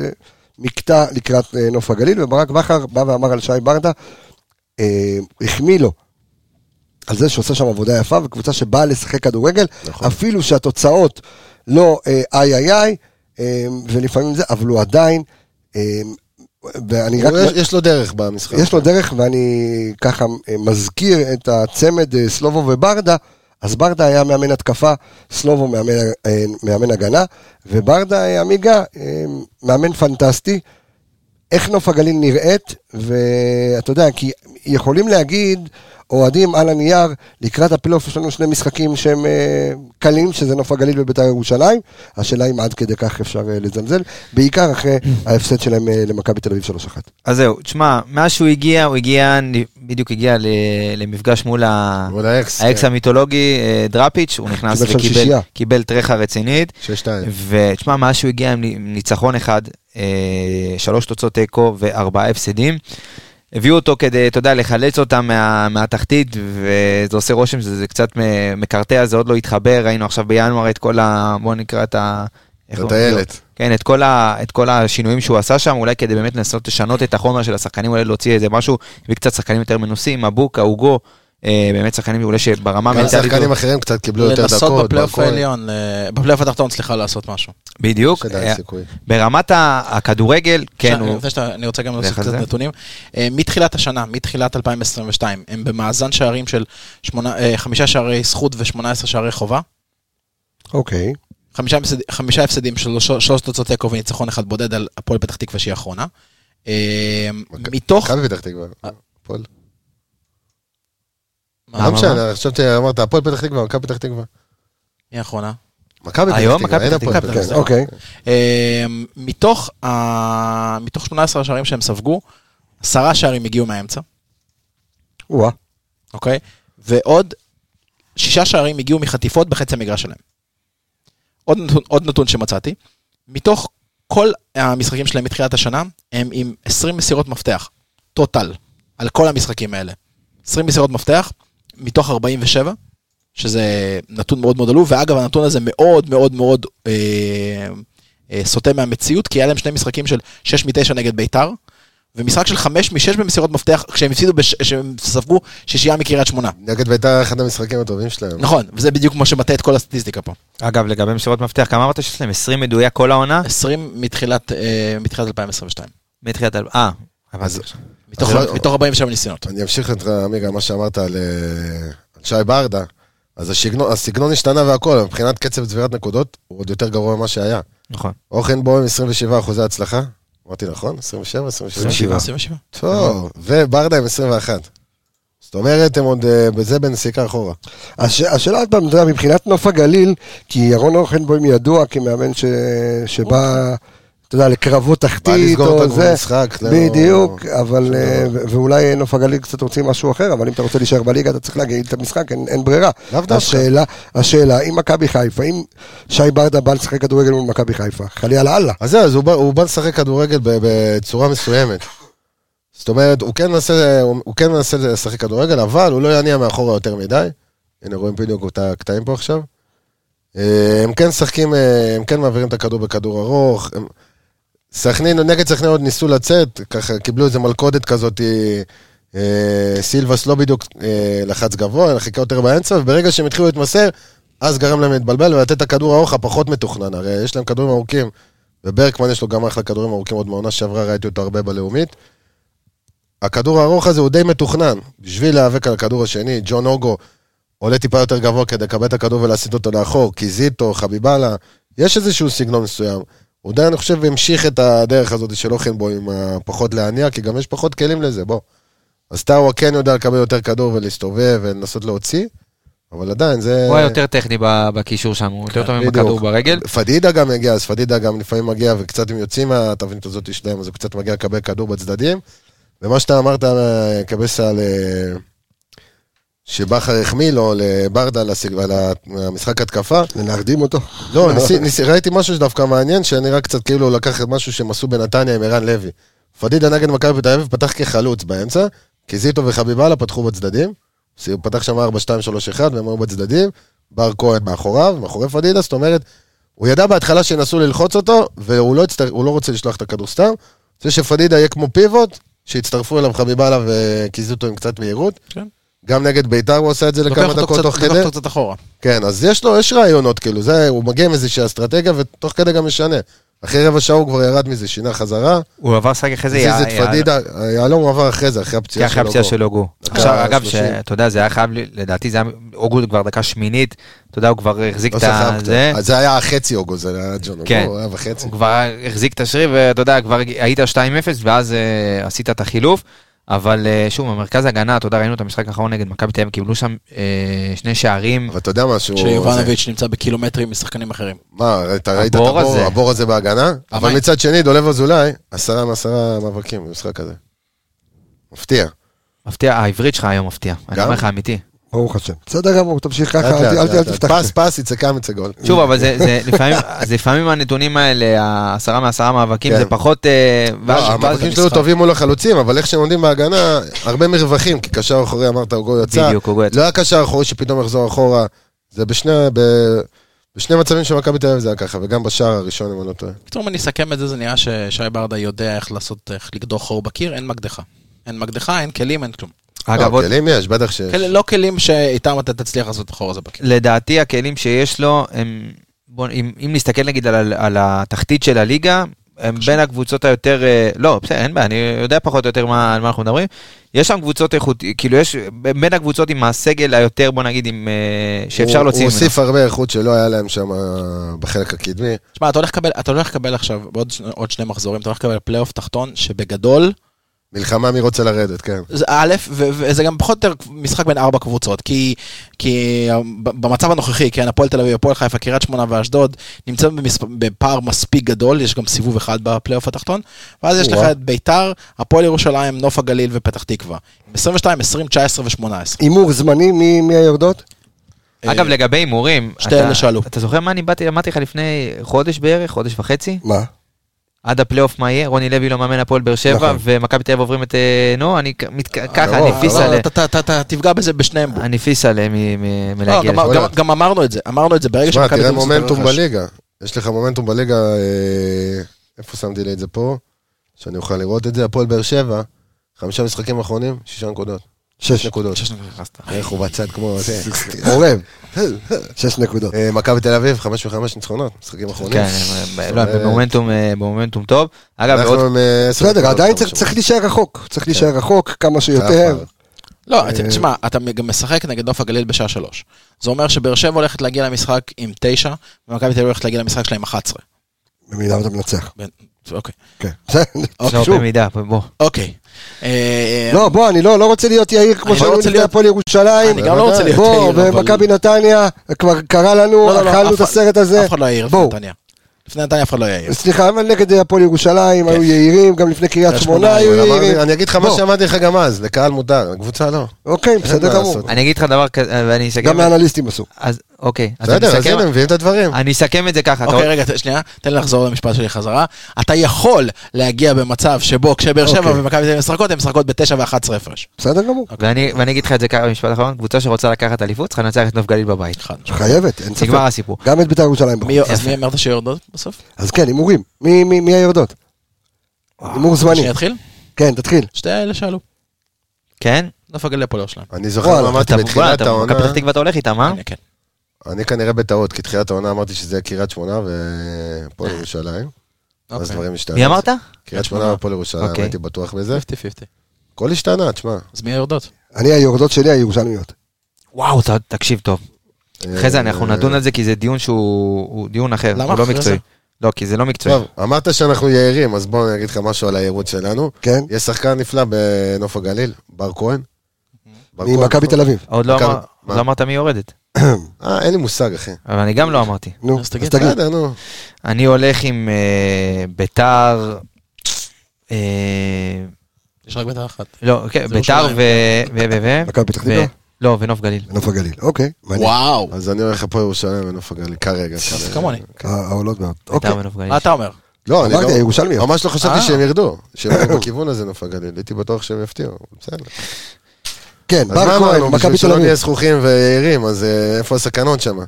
S1: מקטע לקראת נוף הגליל, וברק בכר בא ואמר על שי ברדה, החמיא לו על זה שעושה שם עבודה יפה, וקבוצה שבאה לשחק כדורגל,
S3: נכון.
S1: אפילו שהתוצאות לא אה, איי איי איי, אה, ולפעמים זה, אבל הוא עדיין, אה, ואני רק...
S3: יש- יש לו דרך במשחק.
S1: יש לו דרך, ואני ככה מזכיר את הצמד סלובו וברדה. אז ברדה היה מאמן התקפה, סלובו מאמן, מאמן הגנה, וברדה, עמיגה, מאמן פנטסטי. איך נוף הגליל נראית, ואתה יודע, כי יכולים להגיד, אוהדים על הנייר, לקראת הפלייאוף יש לנו שני משחקים שהם אה, קלים, שזה נוף הגליל ובית"ר ירושלים. השאלה אם עד כדי כך אפשר אה, לזלזל, בעיקר אחרי [CLEARS THROAT] ההפסד שלהם אה, למכבי תל אביב 3-1.
S5: אז זהו, תשמע, מאז שהוא הגיע, הוא הגיע, בדיוק הגיע ל- למפגש מול ה-
S3: האקס.
S5: האקס
S3: כן.
S5: המיתולוגי, אה, דראפיץ', הוא נכנס
S1: קיבל
S5: וקיבל. קיבל טריחה רצינית.
S3: שש שתיים.
S5: ותשמע, מאז שהוא הגיע עם עם ניצחון אחד, אה, שלוש תוצאות תיקו וארבעה הפסדים, הביאו אותו כדי, אתה יודע, לחלץ אותם מה, מהתחתית, וזה עושה רושם שזה זה קצת מקרטע, זה עוד לא התחבר, ראינו עכשיו בינואר את כל ה... בוא נקרא את ה...
S3: את? הילד.
S5: כן, את כל, ה, את כל השינויים שהוא עשה שם, אולי כדי באמת לנסות לשנות את החומר של השחקנים, אולי להוציא איזה משהו, הביא קצת שחקנים יותר מנוסים, מבוקה, אוגו, אה, באמת שחקנים אולי שברמה
S3: גם
S5: המנטלית...
S3: שחקנים אחרים קצת קיבלו יותר דקות.
S4: לנסות בפלייאוף. העליון, אה, בפלייאוף התחתון, סליחה, לעשות משהו.
S5: בדיוק. אה. ברמת הכדורגל, כן, הוא...
S4: אני רוצה גם להוסיף קצת. נתונים. אה, מתחילת השנה, מתחילת 2022, הם במאזן שערים של אה, חמישה שערי זכות ו-18 שערי חובה.
S1: אוקיי.
S4: חמישה הפסד- חמישה הפסדים, שלוש תוצאות תיקו וניצחון אחד בודד על הפועל פתח תקווה שהיא האחרונה. אה, מתוך...
S3: מכבי פתח תקווה. הפועל.
S4: מה,
S3: לא משנה, חשבתי, אמרת, הפועל פתח תקווה, מכבי פתח תקווה.
S4: מי האחרונה?
S3: מכבי פתח תקווה,
S5: מכבי
S3: אין
S5: פתח
S3: הפועל
S5: תקווה,
S3: פתח תקווה.
S1: אוקיי.
S4: אה, מתוך ה- מתוך 18 השערים שהם ספגו, עשרה שערים הגיעו מהאמצע,
S1: וואה.
S4: אוקיי? ועוד שישה שערים הגיעו מחטיפות בחצי המגרש שלהם. עוד נתון, עוד נתון שמצאתי, מתוך כל המשחקים שלהם מתחילת השנה, הם עם 20 מסירות מפתח, טוטל, על כל המשחקים האלה. 20 מסירות מפתח, מתוך 47, שזה נתון מאוד מאוד עלוב, ואגב, הנתון הזה מאוד מאוד מאוד אה, אה, סוטה מהמציאות, כי היה להם שני משחקים של 6 מ-9 נגד ביתר, ומשחק של 5 מ-6 במסירות מפתח, כשהם הפסידו, בש... שהם ספגו שישייה מקריית שמונה.
S3: נגד ביתר אחד המשחקים הטובים שלהם.
S4: נכון, וזה בדיוק מה שמטה את כל הסטטיסטיקה פה.
S5: אגב, לגבי מסירות מפתח, כמה אמרת שיש להם? 20 מדויק כל העונה?
S4: 20 מתחילת, אה, מתחילת 2022.
S5: מתחילת... אה, אבל
S3: אז-
S4: מתוך,
S3: אז לא-
S4: מתוך 47 ניסיונות.
S3: אני אמשיך את עמיגה, מה שאמרת על אה, על שי ברדה. אז השגנון- הסגנון השתנה והכל, מבחינת קצב צבירת נקודות, הוא עוד יותר גרוע ממה שהיה.
S5: נכון.
S3: אוכנבוים 27 אחוזי הצלחה. אמרתי נכון? 27? 27?
S1: 27.
S4: 27.
S3: טוב, וברדה עם 21. זאת אומרת, הם עוד אה, בזה בנסיקה אחורה.
S1: הש, השאלה עוד פעם, אתה יודע, מבחינת נוף הגליל, כי ירון אוכנבוים ידוע כמאמן ש, שבא, אתה יודע, לקרבות תחתית, או זה,
S3: המשחק. לא-
S1: בדיוק, אבל,
S3: שום
S1: אה, ואולי נוף הגליל קצת רוצים משהו אחר, אבל אם אתה רוצה להישאר בליגה, אתה צריך להגיד את המשחק, אין, אין ברירה.
S3: לאו דווקא.
S1: השאלה, השאלה, אם מכבי חיפה, אם שי ברדה בא לשחק כדורגל מול מכבי חיפה, חלילה אללה.
S3: אז זהו, אז הוא בא- הוא בא לשחק כדורגל בצורה מסוימת. זאת אומרת, הוא כן מנסה, הוא הוא כן מנסה לשחק כדורגל, אבל הוא לא יניע מאחורה יותר מדי. הנה, רואים בדיוק את הקטעים פה עכשיו. אה, הם כן משחקים, אה, הם כן מעבירים את הכדור בכדור ארוך. הם- סכנין, נגד סכנין עוד ניסו לצאת, ככה קיבלו איזה מלכודת כזאת, אה, סילבס לא בדיוק אה, לחץ גבוה, חיכה יותר באמצע, וברגע שהם התחילו להתמסר, אז גרם להם להתבלבל ולתת את הכדור הארוך הפחות מתוכנן, הרי יש להם כדורים ארוכים, וברקמן יש לו גם אחלה כדורים ארוכים, עוד מעונה שעברה ראיתי אותו הרבה בלאומית. הכדור הארוך הזה הוא די מתוכנן, בשביל להיאבק על הכדור השני, ג'ון אוגו עולה טיפה יותר גבוה כדי לקבל את הכדור ולהסיט אותו לאחור, קיזיטו, חביבאללה, יש איזשהו סגנון מסוים. הוא די, אני חושב, המשיך את הדרך הזאת של אוכנבו עם הפחות להניע, כי גם יש פחות כלים לזה, בוא. אז טאווה כן יודע לקבל יותר כדור ולהסתובב ולנסות להוציא, אבל עדיין זה...
S5: הוא היה יותר טכני בקישור שם, הוא יותר טוב עם. הכדור ברגל.
S3: פדידה גם מגיע, אז פדידה גם לפעמים מגיע, וקצת הם יוצאים מהתבנית הזאת שלהם, אז הוא קצת מגיע לקבל כדור בצדדים. ומה שאתה אמרת, אה, קבסה, על... שבכר החמיא לו לברדה על המשחק התקפה.
S1: להרדים אותו.
S3: לא, ניסי, ניסי, ראיתי משהו שדווקא מעניין, שנראה קצת כאילו לקח את משהו שהם עשו בנתניה עם ערן לוי. פדידה נגד מכבי תל אביב פתח כחלוץ באמצע, קיזיטו וחביבאללה פתחו בצדדים. הוא פתח שם 4, 2, 3, 1, והם היו בצדדים. בר כהן מאחוריו, מאחורי פדידה, זאת אומרת, הוא ידע בהתחלה שינסו ללחוץ אותו, והוא לא, הצטר... לא רוצה לשלוח את הכדור סתם. זה שפדידה יהיה כמו פיבוט, שיצטרפו אליו חביבאללה וקיזיטו עם קצת מהירות.
S4: כן.
S3: גם נגד ביתר הוא עשה את זה
S4: לוקח
S3: לכמה דקות תוך
S4: לוקח
S3: כדי.
S4: אותו קצת אחורה.
S3: כן, אז יש לו, יש רעיונות, כאילו, זה, הוא מגיע עם איזושהי אסטרטגיה, ותוך כדי גם משנה. אחרי רבע שעה הוא כבר ירד מזה, שינה חזרה.
S5: הוא עבר לשחק אחרי זה,
S3: הזיז את פדידה, יהלום הוא עבר אחרי זה, אחרי
S5: כן,
S3: הפציעה
S5: אחרי הפציעה של אוגו. עכשיו, אגב. שאתה יודע, זה היה חייב, לדעתי זה היה, אוגו כבר דקה שמינית, אתה יודע, הוא כבר החזיק
S3: לא
S5: את. זה.
S3: אז זה היה החצי אוגו, זה היה ג'ון
S5: כן.
S3: אוגו, הוא היה וחצי.
S5: הוא כבר החזיק את השריר, ואתה יודע, כבר היית 2-0, ואז אה, עשית את החילוף. אבל אה, שוב, במרכז ההגנה, אתה יודע, ראינו את המשחק האחרון נגד מכבי תל אביב, קיבלו שם אה, שני שערים.
S3: אבל אתה יודע משהו,
S4: שיובנוביץ' נמצא בקילומטרים משחקנים אחרים.
S3: מה, אתה ראית את
S5: הבור הזה.
S3: הבור הזה בהגנה? אבל. מצד שני, דולב אזולאי, עשרה מעשרה מאבקים במשחק הזה. מפתיע.
S5: מפתיע, העברית שלך היום מפתיע. אני? אומר לך אמיתי.
S1: ברוך השם. בסדר גמור, תמשיך ככה, אל תפתח.
S3: פס, פס, יצא כמה יצא גול.
S5: שוב, אבל זה, זה לפעמים, הנתונים האלה, העשרה מעשרה מאבקים,
S3: כן.
S5: זה פחות... אה,
S3: לא, המאבקים שלו. טובים מול החלוצים, אבל איך שהם עומדים בהגנה, הרבה מרווחים, כי קשר אחורי אמרת, אוגו יצא.
S5: בדיוק, אוגו יצא.
S3: לא היה קשר אחורי שפתאום יחזור אחורה. זה בשני, בשני מצבים של מכבי תל אביב זה היה ככה, וגם בשער הראשון, אם אני לא טועה.
S4: פתאום אני אסכם את זה, זה נראה ששי ברדה יודע איך לעשות, איך לקדוח חור בקיר, אין מקדחה. אין מקדחה, אין כלים, אין כלום.
S5: אגב,
S3: לא,
S5: עוד-
S3: כלים יש, בטח ש...
S4: כל- לא כלים שאיתם אתה תצליח לעשות את החור הזה בקיר.
S5: לדעתי הכלים שיש לו, הם, בוא, אם, אם נסתכל נגיד על, על התחתית של הליגה, הם בין הקבוצות היותר, אה, לא, בסדר, אין בעיה, אני יודע פחות או יותר מה, על מה אנחנו מדברים. יש שם קבוצות איכות, כאילו יש בין הקבוצות עם הסגל היותר, בוא נגיד, עם, אה, שאפשר
S3: הוא-
S5: להוציא
S3: הוא
S5: ממנו.
S3: הוסיף הרבה איכות שלא היה להם שם בחלק הקדמי.
S4: תשמע, אתה הולך לקבל, אתה הולך לקבל עכשיו, בעוד עוד שני מחזורים, אתה הולך לקבל פלייאוף תחתון, שבגדול,
S3: מלחמה מי רוצה לרדת, כן.
S4: זה א', וזה גם פחות או יותר משחק בין ארבע קבוצות, כי, כי ב- במצב הנוכחי, כן, הפועל תל אביב, הפועל חיפה, קריית שמונה ואשדוד, נמצאים במספ... בפער מספיק גדול, יש גם סיבוב אחד בפלייאוף התחתון, ואז יש לך. את ביתר, הפועל ירושלים, נוף הגליל ופתח תקווה. 22, 20, 19 ו-18.
S1: הימור זמני, מי מי היורדות?
S5: אגב, לגבי הימורים,
S4: שתי
S5: אתה-
S4: אלה שאלו.
S5: אתה זוכר מה אני באתי, אמרתי לך לפני חודש בערך, חודש וחצי?
S1: מה?
S5: עד הפלייאוף מה יהיה? רוני לוי לא מאמן הפועל באר שבע,
S1: נכון.
S5: ומכבי תל אביב עוברים את... אה, נו, אני ככה, אני פיס עליהם.
S4: אתה- תפגע בזה בשניהם.
S5: אני פיס עליהם מ- מ-
S4: לא,
S5: מלהגיע
S4: גם- אמרנו את זה, אמרנו את זה, ברגע שמכבי
S3: תראה
S4: תל אביב
S3: מומנטום
S4: מסתכל רכש.
S3: בליגה. יש לך מומנטום בליגה, אה, איפה שמתי לי את זה פה? שאני אוכל לראות את זה, הפועל באר שבע, חמישה משחקים אחרונים, שישה נקודות. שש. נקודות.
S4: שש נקודות.
S3: איך הוא בצד כמו [LAUGHS] זה.
S1: עורב. שש נקודות.
S3: אה, מכבי תל אביב, חמש וחמש ניצחונות, משחקים אחרונים.
S5: כן, לא, במומנטום, אה, במומנטום טוב. אגב, עוד,
S3: אה,
S1: בסדר, עדיין
S3: כבר
S1: צריך- להישאר רחוק. צריך להישאר רחוק כמה שיותר.
S4: לא, תשמע, אתה גם משחק נגד נוף הגליל בשעה שלוש. זה אומר שבאר שבע הולכת להגיע למשחק עם תשע, ומכבי תל אביב הולכת להגיע למשחק שלה עם 11.
S1: במידה ואתה מנצח.
S4: אוקיי.
S1: כן. בסדר, [LAUGHS]
S5: לא,
S1: שוב.
S5: במידה, בוא.
S4: אוקיי. אה,
S1: לא, בוא, אני לא לא רוצה להיות יאיר כמו
S4: אני לא רוצה
S1: לפני הפועל ירושלים.
S4: אני גם לא רוצה להיות
S1: בוא,
S4: יאיר, אבל-
S1: ומכבי נתניה, כבר קרה לנו,
S4: לא,
S1: אכלנו את הסרט הזה.
S4: אף אחד לא יעיר לפני. נתניה. לפני נתניה אף אחד לא יעיר.
S1: סליחה, אבל נגד הפועל ירושלים היו יעירים, גם לפני קריית שמונה היו יעירים.
S3: אני אגיד לך מה
S1: בוא.
S3: שאמרתי לך גם אז, לקהל מותר, לקבוצה לא.
S1: אוקיי, בסדר גמור.
S5: אני אגיד לך דבר כזה, ואני אסכם...
S1: גם לאנליסטים עשו.
S5: אוקיי. אז אני
S3: בסדר, אז הנה, מביאים את הדברים.
S5: אני אסכם את זה ככה. אתה
S4: אוקיי, רגע, שנייה, תן לי לחזור למשפט שלי חזרה. אתה יכול להגיע במצב שבו כשבאר שבע
S1: אוקיי.
S4: ומכבי תל אביב משחקות, הן משחקות בתשע ואחת עשרה הפרש.
S1: בסדר גמור.
S5: ואני, ואני אגיד לך את זה ככה במשפט אחרון, קבוצה שרוצה לקחת אליפות צריכה לנצח את נוף גליל בבית.
S1: חייבת, אין ספק.
S5: נגמר הסיפור.
S1: גם את בית"ר ירושלים. בחוץ.
S4: אז מי אמרת שיורדות בסוף?
S1: אז כן, הימורים. מי- היורדות? הימור זמני.
S4: שאני אתחיל?
S1: כן, תתחיל.
S4: שתי האלה שאלו.
S5: כן?
S4: נוף הגליל הפועל ירושלים.
S3: אני זוכר מה אמרתי
S5: אתה-
S3: בתחילת
S5: אתה-
S3: העונה,
S5: מכבי פתח תקווה אתה הולך איתם, אה?
S4: הנה, כן.
S3: אני כנראה בטעות, כי תחילת העונה אמרתי שזה יהיה קריית שמונה והפועל ירושלים. אז
S4: אוקיי.
S3: דברים השתנו.
S5: מי אמרת?
S3: קריית שמונה והפועל ירושלים,
S5: אוקיי.
S3: הייתי בטוח בזה.
S4: 50-50.
S3: הכל השתנה, תשמע.
S4: אז מי היורדות?
S1: אני, היורדות שלי הירושלמיות.
S5: וואו, תקשיב טוב. אחרי זה אנחנו
S3: אה,
S5: נדון על זה כי זה דיון שהוא הוא דיון אחר, הוא לא מקצועי. לא, כי זה לא מקצועי.
S3: טוב, אמרת שאנחנו יעירים, אז בואו אני אגיד לך משהו על היעירות שלנו.
S1: כן?
S3: יש שחקן נפלא בנוף הגליל, בר כהן.
S1: ממכבי תל אביב.
S5: עוד לא? לא אמרת מי יורדת.
S3: אה, אין לי מושג, אחי.
S5: אבל אני גם לא אמרתי.
S1: נו,
S4: אז
S1: אז
S4: תגיד.
S1: תגיד.
S3: בסדר, נו.
S5: אני הולך עם אה, ביתר, אה,
S4: יש רק בית"ר אחת.
S5: לא, כן, ביתר. ו... ו... ו... ו...
S1: מכבי פתח תקווה?
S5: לא, ונוף גליל.
S1: בנוף הגליל. אוקיי.
S4: וואו.
S3: אז אני הולך הפועל ירושלים ונוף הגליל, כרגע.
S4: אז כמוני.
S1: ה- העולות מאוד. אוקיי.
S5: ביתר ונוף גליל.
S4: מה אתה אומר?
S3: לא, אני
S1: אמרתי,
S3: לא...
S1: הירושלמיות.
S3: ממש לא חשבתי
S4: אה.
S3: שהם ירדו. שהם ירדו בכיוון הזה נוף הגליל. הייתי בטוח שהם יפתיעו. בסדר.
S1: כן, בר כהן? מכבי
S3: בשביל
S1: תל
S3: שלא
S1: אביב.
S3: נהיה זכוכים ויעירים, אז אה, איפה הסכנות שם?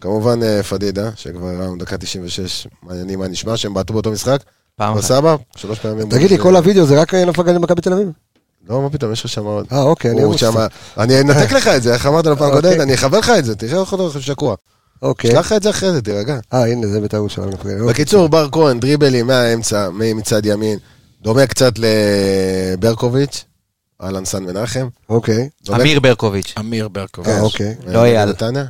S3: כמובן אה, פדידה, שכבר ראינו דקה 96, מעניינים מה נשמע, שהם בעטו באותו משחק.
S5: פעם אחת.
S3: סבא, שלוש פעמים.
S1: תגיד לי, כל הוידאו זה רק נוף הגליל מכבי תל אביב?
S3: לא, מה פתאום, יש לך שם עוד.
S1: אה, אוקיי, אני ארוץ.
S3: אני אנתק לך את זה, איך אמרת לו פעם
S1: אוקיי.
S3: קודמת, אני אחבר לך את זה, תראה איך הוא שקוע.
S1: אוקיי.
S3: שלח לך את זה אחרי זה, תירגע.
S1: אה, הנה, זה בית"ר ירושלים. נוף הגליל. אוקיי.
S3: בקיצור, בר כהן, דריבלים מהאמצע, מצד ימין, דומה קצת לברקוביץ', אהלן סן מנחם.
S1: אוקיי.
S5: אמיר ברקוביץ'.
S4: אמיר ברקוביץ'.
S1: אה, אוקיי.
S5: לא אייל.
S3: נתניה?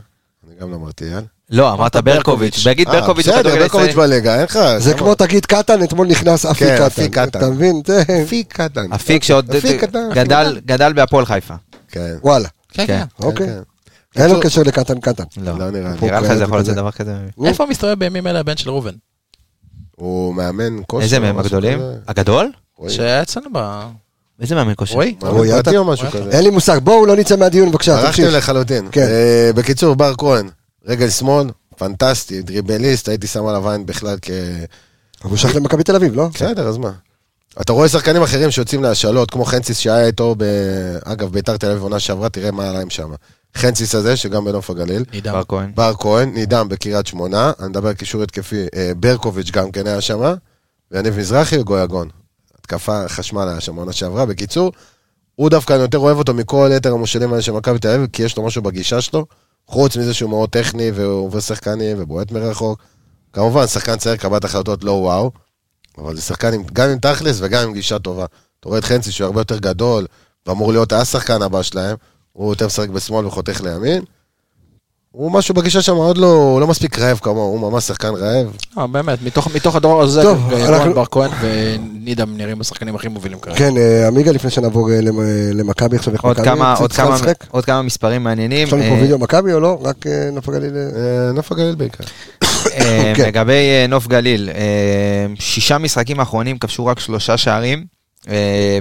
S3: אני גם לא אמרתי אייל.
S5: לא, אמרת ברקוביץ'.
S3: אה,
S5: ברקוביץ'
S3: בסדר,
S5: בכדורגל
S3: ברקוביץ'
S5: הישראלי.
S3: בליגה, אין לך...
S1: זה כמו תגיד קטן, אתמול נכנס אפי
S3: כן,
S1: קטן.
S3: אפי קטן.
S1: אתה מבין?
S3: אפיק קטן.
S5: אפיק שעוד
S3: אפיק קטן.
S5: גדל- בהפועל חיפה.
S3: כן.
S1: וואלה.
S4: כן,
S5: כן.
S4: כן.
S1: אוקיי.
S3: כן.
S1: אין לו קשר לקטן קטן.
S5: לא.
S3: לא נראה לי.
S5: נראה לך
S1: כאלה
S5: זה יכול להיות. דבר כזה?
S4: איפה מסתובב בימים אלה הבן של ראובן?
S3: הוא מאמן כושר.
S5: איזה מהם הגדולים? הגדול?
S4: שהיה אצלנו ב...
S5: איזה מאמן כושר?
S4: רועי?
S1: רועי עטר?
S3: או משהו כזה?
S1: אין לי מושג, בואו לא נצא מהדיון בבקשה, תמשיך.
S3: לחלוטין.
S1: כן.
S3: אה, בקיצור, בר כהן, רגל שמאל, פנטסטי, דריבליסט, הייתי שם עליו עין בכלל כ...
S1: אבל הוא שייך למכבי תל אביב, לא?
S3: בסדר, אז מה? אתה רואה שחקנים אחרים שיוצאים להשאלות, כמו חנציס שהיה איתו, ב... אגב, ביתר תל אביב עונה שעברה, תראה מה עלה עם שם. חנציס הזה, שגם בנוף הגליל.
S4: נידם.
S5: בר כהן.
S3: בר כהן, נידם בקריית שמונה, אני מדבר קישור התקפי, אה, ברקוביץ' גם כן היה שם, ויניב מזרחי וגויגון. התקפה חשמל היה שם עונה שעברה. בקיצור, הוא דווקא, אני יותר אוהב אותו מכל יתר המושלים האלה של מכבי תל אביב, כי יש לו משהו בגישה שלו, חוץ מזה שהוא מאוד טכני והוא עובר שחקנים ובועט מרחוק. כמובן, שחקן צעיר, קבלת החלטות לא וואו, אבל זה שחקן עם, גם עם תכלס וגם עם גישה טובה. אתה רואה את חנצי שהוא הרבה יותר גדול, ואמור להיות השחקן הבא שלהם, הוא יותר משחק בשמאל וחותך לימין. הוא משהו בגישה שם עוד לא, הוא לא מספיק רעב כמוהו, הוא ממש שחקן רעב.
S4: אה, באמת, מתוך- מתוך הדור הזה,
S1: טוב, אנחנו-
S4: בר כהן ונידם נראים השחקנים הכי מובילים כרגע.
S1: כן, אה, עמיגה, לפני שנעבור אה, למ- למכבי עכשיו, איך
S5: עוד
S1: מכבי
S5: כמה- עוד כמה-
S1: לשחק?
S5: עוד כמה מספרים מעניינים.
S1: יש לנו פה
S5: אה,
S1: וידאו מכבי או לא? רק אה, נוף הגליל?
S3: נוף הגליל בעיקר. [COUGHS]
S1: כן.
S5: לגבי נוף גליל, שישה משחקים האחרונים כבשו רק שלושה שערים.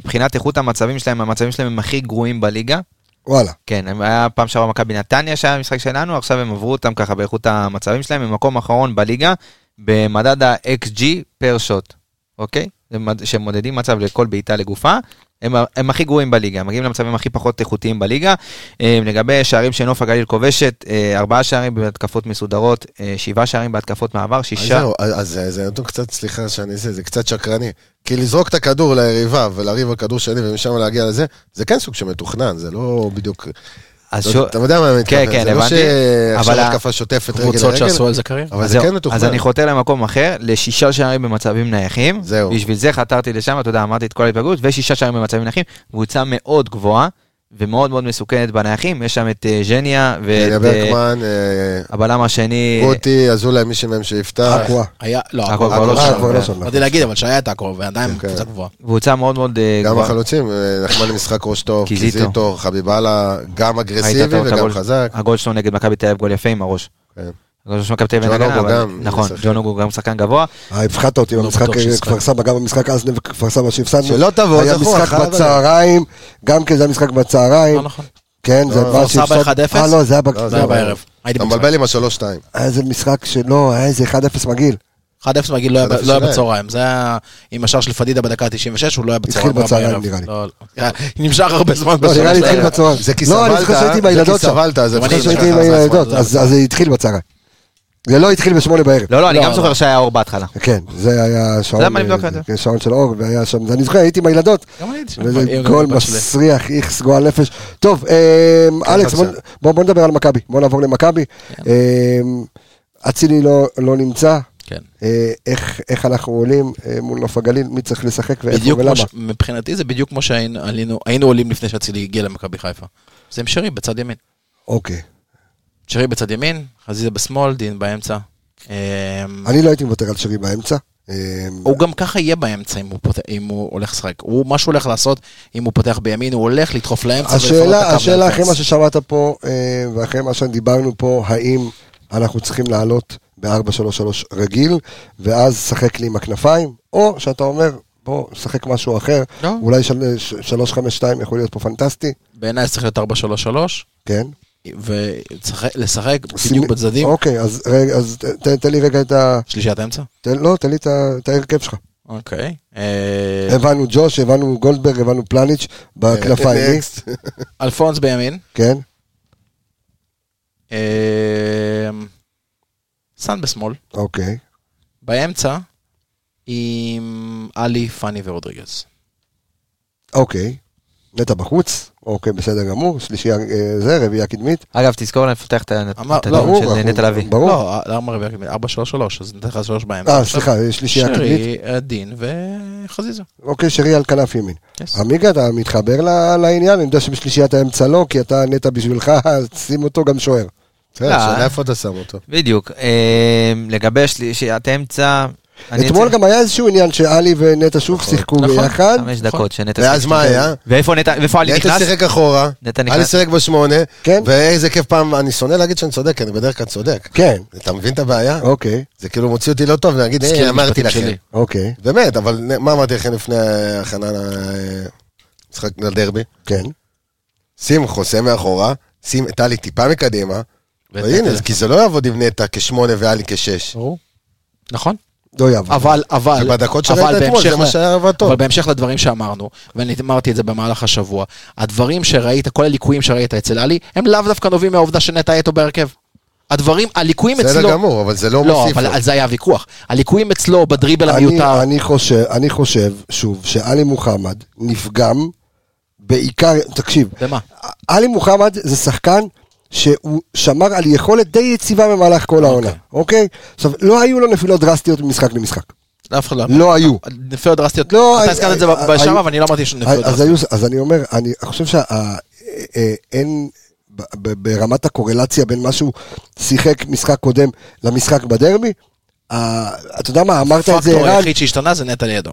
S5: מבחינת איכות המצבים שלהם, המצבים שלהם הם הכי גרועים בליגה.
S1: וואלה.
S5: כן, הם- היה פעם שעברה מכבי נתניה שהיה המשחק שלנו, עכשיו הם עברו אותם ככה באיכות המצבים שלהם, הם אחרון בליגה במדד ה-XG פר שוט, אוקיי? שמודדים מצב לכל בעיטה לגופה, הם, הם הכי גרועים בליגה, הם מגיעים למצבים הכי פחות איכותיים בליגה. אה, לגבי שערים שנוף הגליל כובשת, אה, ארבעה שערים בהתקפות מסודרות, אה, שבעה שערים בהתקפות מעבר,
S3: אז
S5: שישה...
S3: זהו, אז אז זה- זה נתון קצת, סליחה שאני עושה, זה קצת שקרני. כי לזרוק את הכדור ליריבה ולריב על כדור שני ומשם להגיע לזה, זה כן סוג שמתוכנן, זה לא בדיוק...
S5: אז
S3: אתה-
S5: שו-
S3: אתה יודע מה אני מתכוון,
S5: כן,
S3: זה לא שעכשיו התקפה שוטפת רגל
S4: קבוצות שעשו
S3: לרגל,
S4: על זה קריירה.
S3: אבל
S5: אז
S3: זה כן מתוכנן.
S5: אז אני חותר למקום אחר, לשישה שערים במצבים נייחים.
S3: זהו.
S5: בשביל זה חתרתי לשם, אתה יודע, אמרתי את כל ההתפלגות, ושישה שערים במצבים נייחים, קבוצה מאוד גבוהה. ומאוד מאוד מסוכנת בנייחים, יש שם את אה, ז'ניה ואת אה,
S3: ברקמן, אה,
S5: הבלם השני,
S3: גוטי, אזולאי, מישהו מהם שיפתח.
S1: אקווה.
S4: היה, לא,
S5: הכל כבר לא
S1: אה,
S5: שם.
S1: כבר לא שם.
S4: רציתי להגיד, אבל שהיה את הכל, ועדיין
S3: כן.
S4: קבוצה גבוהה.
S5: קבוצה מאוד מאוד אה,
S3: גם
S5: גבוהה.
S3: החלוצים, נחמן למשחק ראש טוב,
S5: קיזיטו.
S3: חביבאללה, גם אגרסיבי וגם חזק.
S5: הגול שלו נגד מכבי תל אביב, גול יפה עם הראש. הגול של מכבי תל אביב
S3: ג'ון אוגו גם
S5: נכון. ג'ון אוגו גם שחקן גבוה.
S1: אה, הפחדת אותי
S4: לא
S1: במשחק. כפר סבא, גם במשחק אזנה וכפר סבא שהפסדנו.
S3: שלא תבוא,
S1: היה משחק בצהריים, גם כן זה היה משחק בצהריים.
S4: לא נכון.
S1: כן, זה
S3: לא,
S1: מה
S4: כפר סבא
S1: שהפסד-
S4: 1-0?
S1: אה, לא, זה היה
S3: לא, לא,
S4: בערב.
S3: אתה. מבלבל עם השלוש-שתיים.
S1: היה איזה משחק שלא, היה איזה 1-0 מגעיל.
S4: 1-0 מגיל לא היה-
S3: 1-0
S4: לא היה
S3: שלהם.
S4: בצהריים, זה היה עם השער של פדידה בדקה ה-96, הוא לא היה בצהריים.
S1: התחיל בצהריים. נראה לי.
S4: לא, לא. [LAUGHS] נמשך הרבה זמן.
S1: לא, נראה לי התחיל. בצהריים.
S3: זה כי
S1: לא, אני
S3: סבלת, זה כי. סבלת, אז
S1: אז אז זה התחיל בצהריים. זה לא התחיל בשמונה בערב.
S5: לא, לא, אני
S4: לא,
S5: גם
S4: לא.
S5: זוכר שהיה אור בהתחלה.
S1: כן, זה היה שעון,
S5: למה לבדוק את זה?
S1: כן, שעון של אור, והיה שם, אני זוכר, הייתי עם הילדות,
S4: גם אני הייתי שם.
S1: וזה גול. מסריח, איכס, גועל נפש. טוב, אמ, אלכס, בוא- נדבר על מכבי, בוא נעבור למכבי.
S4: כן.
S1: אמ, אצילי לא לא נמצא,
S4: כן.
S1: אה, איך איך אנחנו עולים אה, מול נוף הגליל, מי צריך לשחק ואיפה ולמה.
S4: ש... מבחינתי זה בדיוק כמו שהיינו עלינו- היינו עולים לפני שאצילי הגיע למכבי חיפה. זה עם שרי בצד ימין.
S1: אוקיי.
S4: שרי בצד ימין, חזיזה בשמאל, דין באמצע. אמ,
S1: אני לא הייתי מוותר על שרי באמצע. אמ,
S4: הוא גם ככה יהיה באמצע אם הוא, פותח, אם הוא הולך לשחק. הוא, מה שהוא הולך לעשות, אם הוא פותח בימין, הוא הולך לדחוף לאמצע
S1: השאלה, השאלה אחרי. מה ששמעת פה, אה, ואחרי מה שדיברנו פה, האם אנחנו צריכים לעלות ב-4-3-3 רגיל, ואז לשחק לי עם הכנפיים, או שאתה אומר, בוא, נשחק משהו אחר,
S4: לא.
S1: אולי של- ש- 3-5-2 יכול להיות פה פנטסטי,
S4: בעיניי צריך להיות 4-3-3,
S1: כן?
S4: ולשחק בדיוק בצדדים.
S1: אוקיי, אז רגע, אז ת- ת- תן לי רגע את ה...
S4: שלישיית אמצע?
S1: תן- לא, תן לי את ההרכב שלך.
S4: אוקיי. אה,
S1: הבנו ג'וש, הבנו גולדברג, הבנו פלניץ' בכנפיים?
S3: נקסט. [LAUGHS]
S4: אלפונס בימין.
S1: כן?
S4: אה, סאן בשמאל.
S1: אוקיי.
S4: באמצע, עם עלי, פאני ורודריגז.
S1: אוקיי. נטע בחוץ, אוקיי, בסדר גמור, שלישייה אה, זה, רביעייה קדמית.
S5: אגב, תזכור לפתח את את
S4: לא,
S5: של נטע לביא.
S1: ברור.
S4: לא, למה רביעייה קדמית? 4-3-3, אז נתן לך שלוש באמצע.
S1: אה, סליחה, שלישייה קדמית.
S4: שרי, אה, דין וחזיזה.
S1: אוקיי, שרי על כנף ימין.
S4: Yes.
S1: עמיגה, אתה מתחבר לעניין? אני יודע שבשלישיית האמצע לא, כי אתה נטע בשבילך, אז שים אותו גם שוער.
S3: בסדר,
S5: לא.
S3: שאלה איפה אתה שם אותו.
S5: בדיוק. אה, לגבי שלישיית אמצע...
S1: אתמול גם היה איזשהו עניין שעלי ונטע שוב שיחקו
S4: נכון.
S1: ביחד.
S5: חמש דקות שנטע...
S3: ואז
S5: שיחק.
S3: מה היה?
S5: ואיפה נטע, ואיפה
S3: נטע
S5: נכנס?
S3: שיחק אחורה,
S5: נטע נכנס.
S3: שיחק בשמונה,
S1: כן.
S3: ואיזה כיף פעם, אני שונא להגיד שאני צודק, אני בדרך כלל צודק.
S1: כן,
S3: אתה מבין את הבעיה?
S1: אוקיי,
S3: זה כאילו מוציא אותי לא טוב, להגיד, היי, אמרתי לכם.
S1: אוקיי,
S3: באמת, אבל מה אמרתי לכם לפני ההכנה למשחק לדרבי?
S1: כן.
S3: שים חוסה מאחורה, שים את עלי טיפה מקדימה, והנה,
S4: נטע.
S3: כי זה לא יעבוד עם נטע כשמונה ועלי כשש.
S4: נכון.
S1: לא יעבור.
S4: אבל, אבל,
S3: ובדקות
S4: אבל
S3: שראית אתמול, זה מה שהיה עבד טוב.
S4: אבל בהמשך לדברים שאמרנו, ואני אמרתי את זה במהלך השבוע, הדברים שראית, כל הליקויים שראית אצל עלי, הם לאו דווקא נובעים מהעובדה שנטע איתו בהרכב. הדברים, הליקויים אצלו...
S3: בסדר גמור, אבל זה לא
S4: לא,
S3: מוסיף
S4: אבל
S3: לו.
S4: על זה היה הוויכוח. הליקויים אצלו בדריבל
S1: אני,
S4: המיותר.
S1: אני, חושב, אני חושב, שוב, שעלי מוחמד נפגם בעיקר, תקשיב,
S4: במה?
S1: עלי מוחמד זה שחקן שהוא שמר על יכולת די יציבה במהלך כל העונה, אוקיי? עכשיו, לא היו לו נפילות דרסטיות ממשחק למשחק.
S4: אף אחד לא...
S1: לא היו.
S4: נפילות דרסטיות.
S1: לא,
S4: אתה
S1: אני-
S4: הזכרת את זה
S1: אני-
S4: בשם, אבל אני לא אמרתי שנפילות
S1: אז, היו,
S4: דרסטיות.
S1: אז אני אומר, אני חושב שאין, ברמת הקורלציה בין מה שהוא שיחק משחק קודם למשחק בדרבי, אתה יודע מה, אמרת את זה,
S4: הפקטור
S1: ערן,
S4: היחיד שהשתנה זה נטע לידו.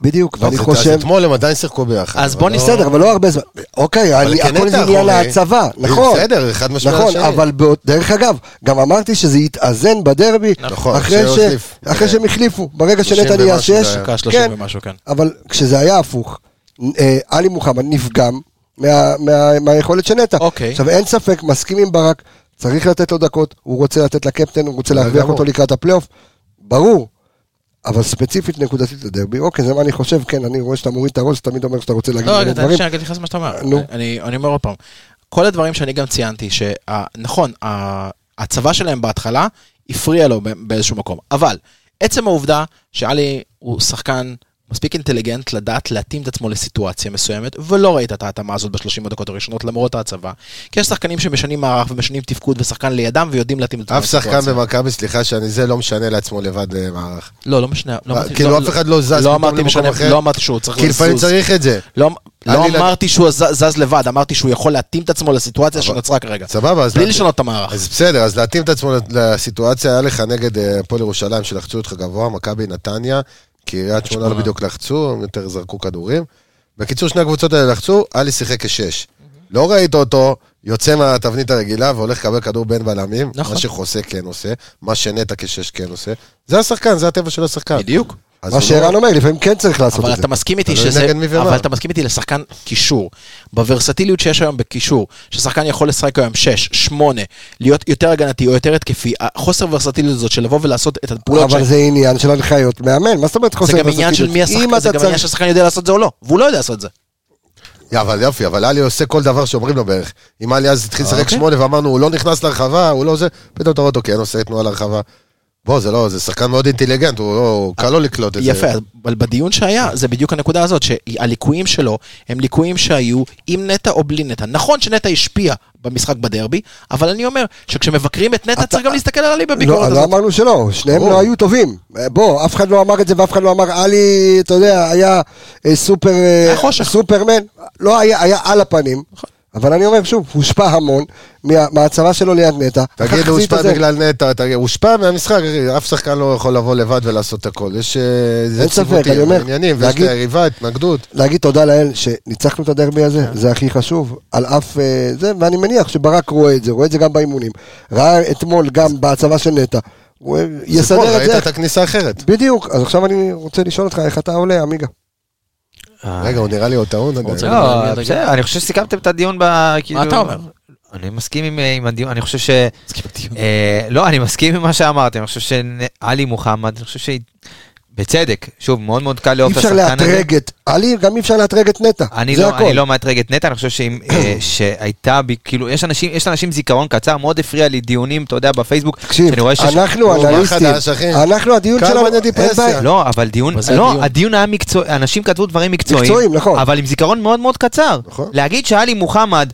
S1: בדיוק, ואני
S3: אז
S1: חושב,
S3: אתמול הם עדיין שיחקו ביחד.
S4: אז בוא
S3: לא-
S4: נסתדר.
S1: בסדר, אבל לא הרבה זמן, אוקיי,
S3: אבל
S1: אני-
S3: כן
S1: הכל זה עניין
S3: אחורי.
S1: ההצבה, נכון,
S3: בסדר, אחד משמע
S1: נכון,
S3: השני.
S1: אבל דרך אגב, גם אמרתי שזה יתאזן בדרבי,
S3: נכון,
S1: אחרי. אחרי שהם החליפו, ברגע
S3: 30
S1: שנטע נהיה שש,
S3: היה.
S4: דקה 30
S1: כן,
S4: ומשהו, כן.
S1: אבל כשזה היה הפוך, אה, עלי מוחמד נפגם מה- מה- מהיכולת של נטע.
S4: אוקיי.
S1: עכשיו אין ספק, מסכים עם ברק, צריך לתת לו דקות, הוא רוצה לתת לקפטן, הוא רוצה להרוויח. אותו לקראת הפלייאוף, ברור. אבל ספציפית נקודתית לדרבי, אוקיי, זה מה אני חושב, כן, אני רואה שאתה מוריד את הראש, תמיד אומר שאתה רוצה להגיד
S4: לא, רגע, תן. לי שנייה להתייחס למה שאתה אומר.
S1: נו.
S4: אני אני אומר עוד פעם, כל הדברים שאני גם ציינתי, שנכון, הצבא שלהם בהתחלה הפריע לו באיזשהו מקום, אבל עצם העובדה שעלי הוא שחקן מספיק אינטליגנט לדעת להתאים את עצמו לסיטואציה מסוימת, ולא ראית את ההתאמה הזאת בשלושים הדקות הראשונות למרות ההצבה. כי יש שחקנים שמשנים מערך ומשנים תפקוד ושחקן לידם ויודעים להתאים את עצמם
S3: אף שחקן
S4: לסיטואציה.
S3: במכבי, סליחה שאני זה, לא משנה לעצמו לבד אה, מערך.
S4: לא, לא משנה. לא אמרתי-
S3: כאילו,
S4: לא-
S3: אף אחד לא זז
S4: לא אמרתי משנה. לא אמרתי שהוא צריך
S3: כי לפעמים
S4: לזוז.
S3: צריך את זה.
S4: לא, לא אמרתי שהוא זז לבד, אמרתי שהוא יכול להתאים את עצמו לסיטואציה שנוצרה כרגע.
S3: סבבה, אז...
S4: בלי לשנות את המערך.
S3: אז בסדר, אז להתאים את עצמו לסיטואציה, היה לך נגד אה, הפועל ירושלים שלחצו אותך גבוה, מכבי נתניה, קריית שמונה לא. בדיוק לחצו, הם יותר זרקו כדורים. בקיצור, שני הקבוצות האלה לחצו, עלי שיחק כשש. לא ראית אותו יוצא מהתבנית הרגילה והולך לקבל כדור בין בלמים,
S4: נכון.
S3: מה שחוסה כן עושה, מה שנטע כשש כן עושה. זה השחקן, זה הטבע של השחקן.
S4: בדיוק.
S1: מה
S3: לא-
S1: שערן אומר, לפעמים כן צריך לעשות
S4: אבל
S1: את זה.
S4: אתה מסכים איתי שזה. אבל אתה מסכים איתי לשחקן קישור. בוורסטיליות שיש היום בקישור, ששחקן יכול לשחק היום 6, 8, להיות יותר הגנתי או יותר התקפי, החוסר ורסטיליות הזאת של לבוא ולעשות את הפעולות
S1: אבל זה עניין של הנחיות מאמן, מה זאת אומרת חוסר
S4: זה גם עניין של מי השחקן, זה גם עניין שהשחקן יודע לעשות את זה או לא, והוא לא יודע לעשות את זה.
S3: יא, אבל יופי, אבל עלי עושה כל דבר שאומרים לו בערך. אם עלי אז התחיל לשחק
S4: אוקיי.
S3: שמונה ואמרנו, הוא לא נכנס לרחבה, הוא לא זה, פתאום אתה רואה אותו, כן, עושה תנועה לרחבה. בוא, זה לא, זה שחקן מאוד אינטליגנט, הוא לא, קל לו לקלוט את זה.
S4: יפה, אבל בדיון שהיה, זה בדיוק הנקודה הזאת, שהליקויים שלו הם ליקויים שהיו עם נטע או בלי נטע. נכון שנטע השפיע במשחק בדרבי, אבל אני אומר שכשמבקרים את נטע צריך גם להסתכל על עלי בביקורת
S1: לא, לא
S4: הזאת.
S1: אמרנו שלא, שניהם. לא היו טובים. בוא, אף אחד לא אמר את זה ואף אחד לא אמר, עלי, אתה יודע, היה אה, סופר... אה,
S4: היה חושך. נכון.
S1: סופרמן, לא היה, היה על הפנים. אבל אני אומר שוב, הושפע המון מה- מההצבה שלו ליד נטע.
S3: תגיד, הוא הושפע. בגלל נטע, תגיד, הוא הושפע מהמשחק, אף שחקן לא יכול לבוא לבד ולעשות הכל. יש... אה, ציוותים,
S1: אני אומר,
S3: עניינים, ויש
S1: להגיד-
S3: ליריבה התנגדות.
S1: להגיד תודה לאל שניצחנו את הדרבי הזה,
S4: כן.
S1: זה הכי חשוב, על אף אה, זה, ואני מניח שברק רואה את זה, רואה את זה גם באימונים. ראה אתמול גם בהצבה של נטע. הוא יסדר את
S3: ראית
S1: זה.
S3: את הכניסה האחרת.
S1: בדיוק, אז עכשיו אני רוצה לשאול אותך איך אתה עולה, עמיגה.
S3: רגע, הוא נראה לי עוד טעון עדיין.
S5: לא, בסדר, אני חושב שסיכמתם את הדיון ב... כאילו-
S4: אתה אומר?
S5: אני מסכים עם, עם הדיון, אני חושב ש... אה, לא, אני מסכים עם מה שאמרתם, אני חושב שעלי מוחמד, אני חושב ש... בצדק, שוב, מאוד מאוד קל
S1: אי
S5: לאהוב את
S1: אפשר
S5: השחקן הזה.
S1: לאתרג את עלי, גם אי אפשר לאתרג את נטע.
S5: אני
S1: זה
S5: לא,
S1: הכל.
S5: אני לא מאתרג את נטע, אני חושב שאם, אה, [CLEARS THROAT] שהייתה בי, כאילו, יש אנשים, יש לאנשים זיכרון קצר, מאוד הפריע לי דיונים, אתה יודע, בפייסבוק,
S1: תקשיב,
S5: שאני רואה שיש...
S1: אנחנו אנליסטים? אנחנו הדיון שלנו, אין.
S5: לא, אבל דיון, לא,
S4: הדיון.
S5: הדיון היה מקצועי, אנשים כתבו דברים מקצועיים,
S1: מקצועיים, נכון.
S5: אבל עם זיכרון מאוד מאוד קצר.
S3: נכון.
S5: להגיד שאלי מוחמד,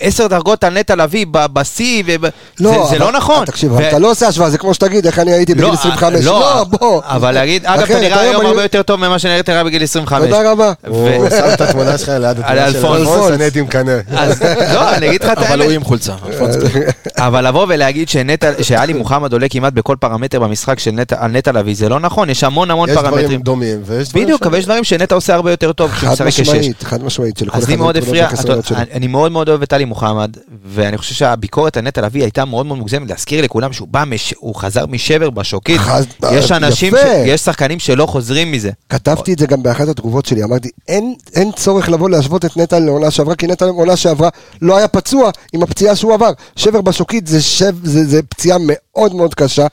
S5: עשר דרגות על נטע לביא בשיא, וב- זה- זה
S1: אבל-
S5: לא נכון.
S1: תקשיב,
S5: ו-
S1: אתה לא עושה השוואה, זה כמו שתגיד איך אני הייתי בגיל
S5: לא,
S1: 25.
S5: לא,
S1: לא, בוא.
S5: אבל להגיד, אגב, אתה נראה
S1: היום
S5: הרבה יותר טוב ממה שנראית נראה בגיל 25.
S1: תודה רבה.
S3: הוא שם את התמונה שלך ליד
S5: על
S3: התמונה של
S5: אלפונס.
S3: אלפונס, אני הייתי מקנא.
S5: לא, אני אגיד לך את
S4: אבל הוא
S5: האמת.
S4: עם חולצה.
S5: אבל לבוא ולהגיד שנטע- שאלי מוחמד עולה כמעט בכל פרמטר במשחק של נטע- על נטע לביא, זה לא נכון, יש המון המון
S3: יש דברים
S5: פרמטרים.
S3: דומים, ויש דברים
S5: בדיוק. אבל יש דברים שנטע עושה הרבה יותר טוב כשהוא
S1: חד
S5: משחק כשש.
S1: משמעית, חד משמעית, שלכל
S5: אז
S1: אחד
S5: לי מאוד
S1: מהנקודות
S5: הפריע,
S1: והחסרונות
S5: אתה-
S1: שלו.
S5: אני אני מאוד מאוד אוהב את טלי מוחמד, ואני חושב שהביקורת על נטע לביא הייתה מאוד מאוד מוגזמת, להזכיר לכולם שהוא בא, מש- הוא חזר משבר בשוקית,
S1: חז-
S5: יש אנשים,
S1: יפה.
S5: ש- יש שחקנים שלא חוזרים מזה.
S1: כתבתי את זה גם באחת התגובות שלי, אמרתי, אין, אין צורך לבוא להשוות את נטע לעונה שעברה, כי נטע לעונה שעברה לא היה פצוע עם הפציעה שהוא עבר. שבר בשוקית זה, שב, זה, זה פציעה מאוד מאוד קשה.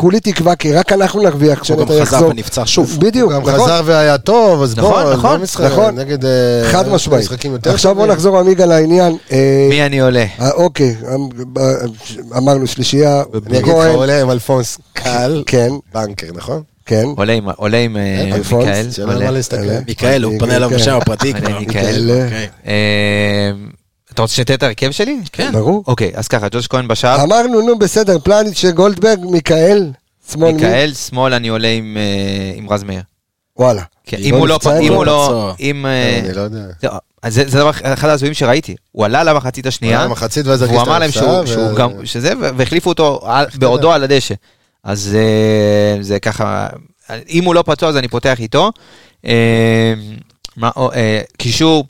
S1: כולי תקווה, כי רק אנחנו נרוויח
S4: הוא
S1: כשנטע
S4: גם חזר
S1: יחזור.
S4: ונפצע שוב.
S1: בדיוק,
S3: הוא גם
S1: נכון.
S3: חזר והיה טוב, אז
S5: נכון,
S3: בוא,
S5: נכון,
S3: לא
S1: נכון.
S3: נגד... אה,
S1: חד משמעית.
S3: משחקים יותר
S1: עכשיו בוא
S3: טובים.
S1: נחזור עמיגה לעניין. אה,
S5: מי אני עולה?
S1: אה, אוקיי, אמ- אמרנו שלישייה,
S3: אני אגיד לך, עולה עם אלפונס קל,
S1: כן,
S3: בנקר, נכון?
S1: כן.
S5: עולה עם- עם מיכאל. עולה.
S3: להסתכל.
S1: עולה.
S4: מיכאל, הוא פונה אליו. בשם הפרטי.
S5: מיכאל. אה, אתה רוצה שתהיה את ההרכב שלי?
S4: כן.
S1: ברור.
S5: אוקיי, אז ככה, ג'וש כהן בשער,
S1: אמרנו, נו, בסדר, פלניץ' גולדברג, מיכאל, שמאל מי?
S5: מיכאל, שמאל אני עולה עם, אה, עם רז מאיר.
S1: וואלה.
S5: כן,
S4: לא
S5: אם הוא לא,
S1: נפצע
S5: אם? הוא לא,
S4: פצוע.
S5: אם... אה,
S3: אני לא יודע.
S5: לא, אז זה, זה דבר, אחד ההזויים שראיתי, הוא עלה למחצית השנייה,
S3: היה מחצית ואז
S5: והוא אמר להם שהוא,
S3: ההפסעה,
S5: שהוא
S3: ו-
S5: גם, שזה, והחליפו אותו על- בעודו על הדשא. אז אה, זה ככה, אם הוא לא פצוע אז אני פותח איתו. אה, מה, אה, קישור,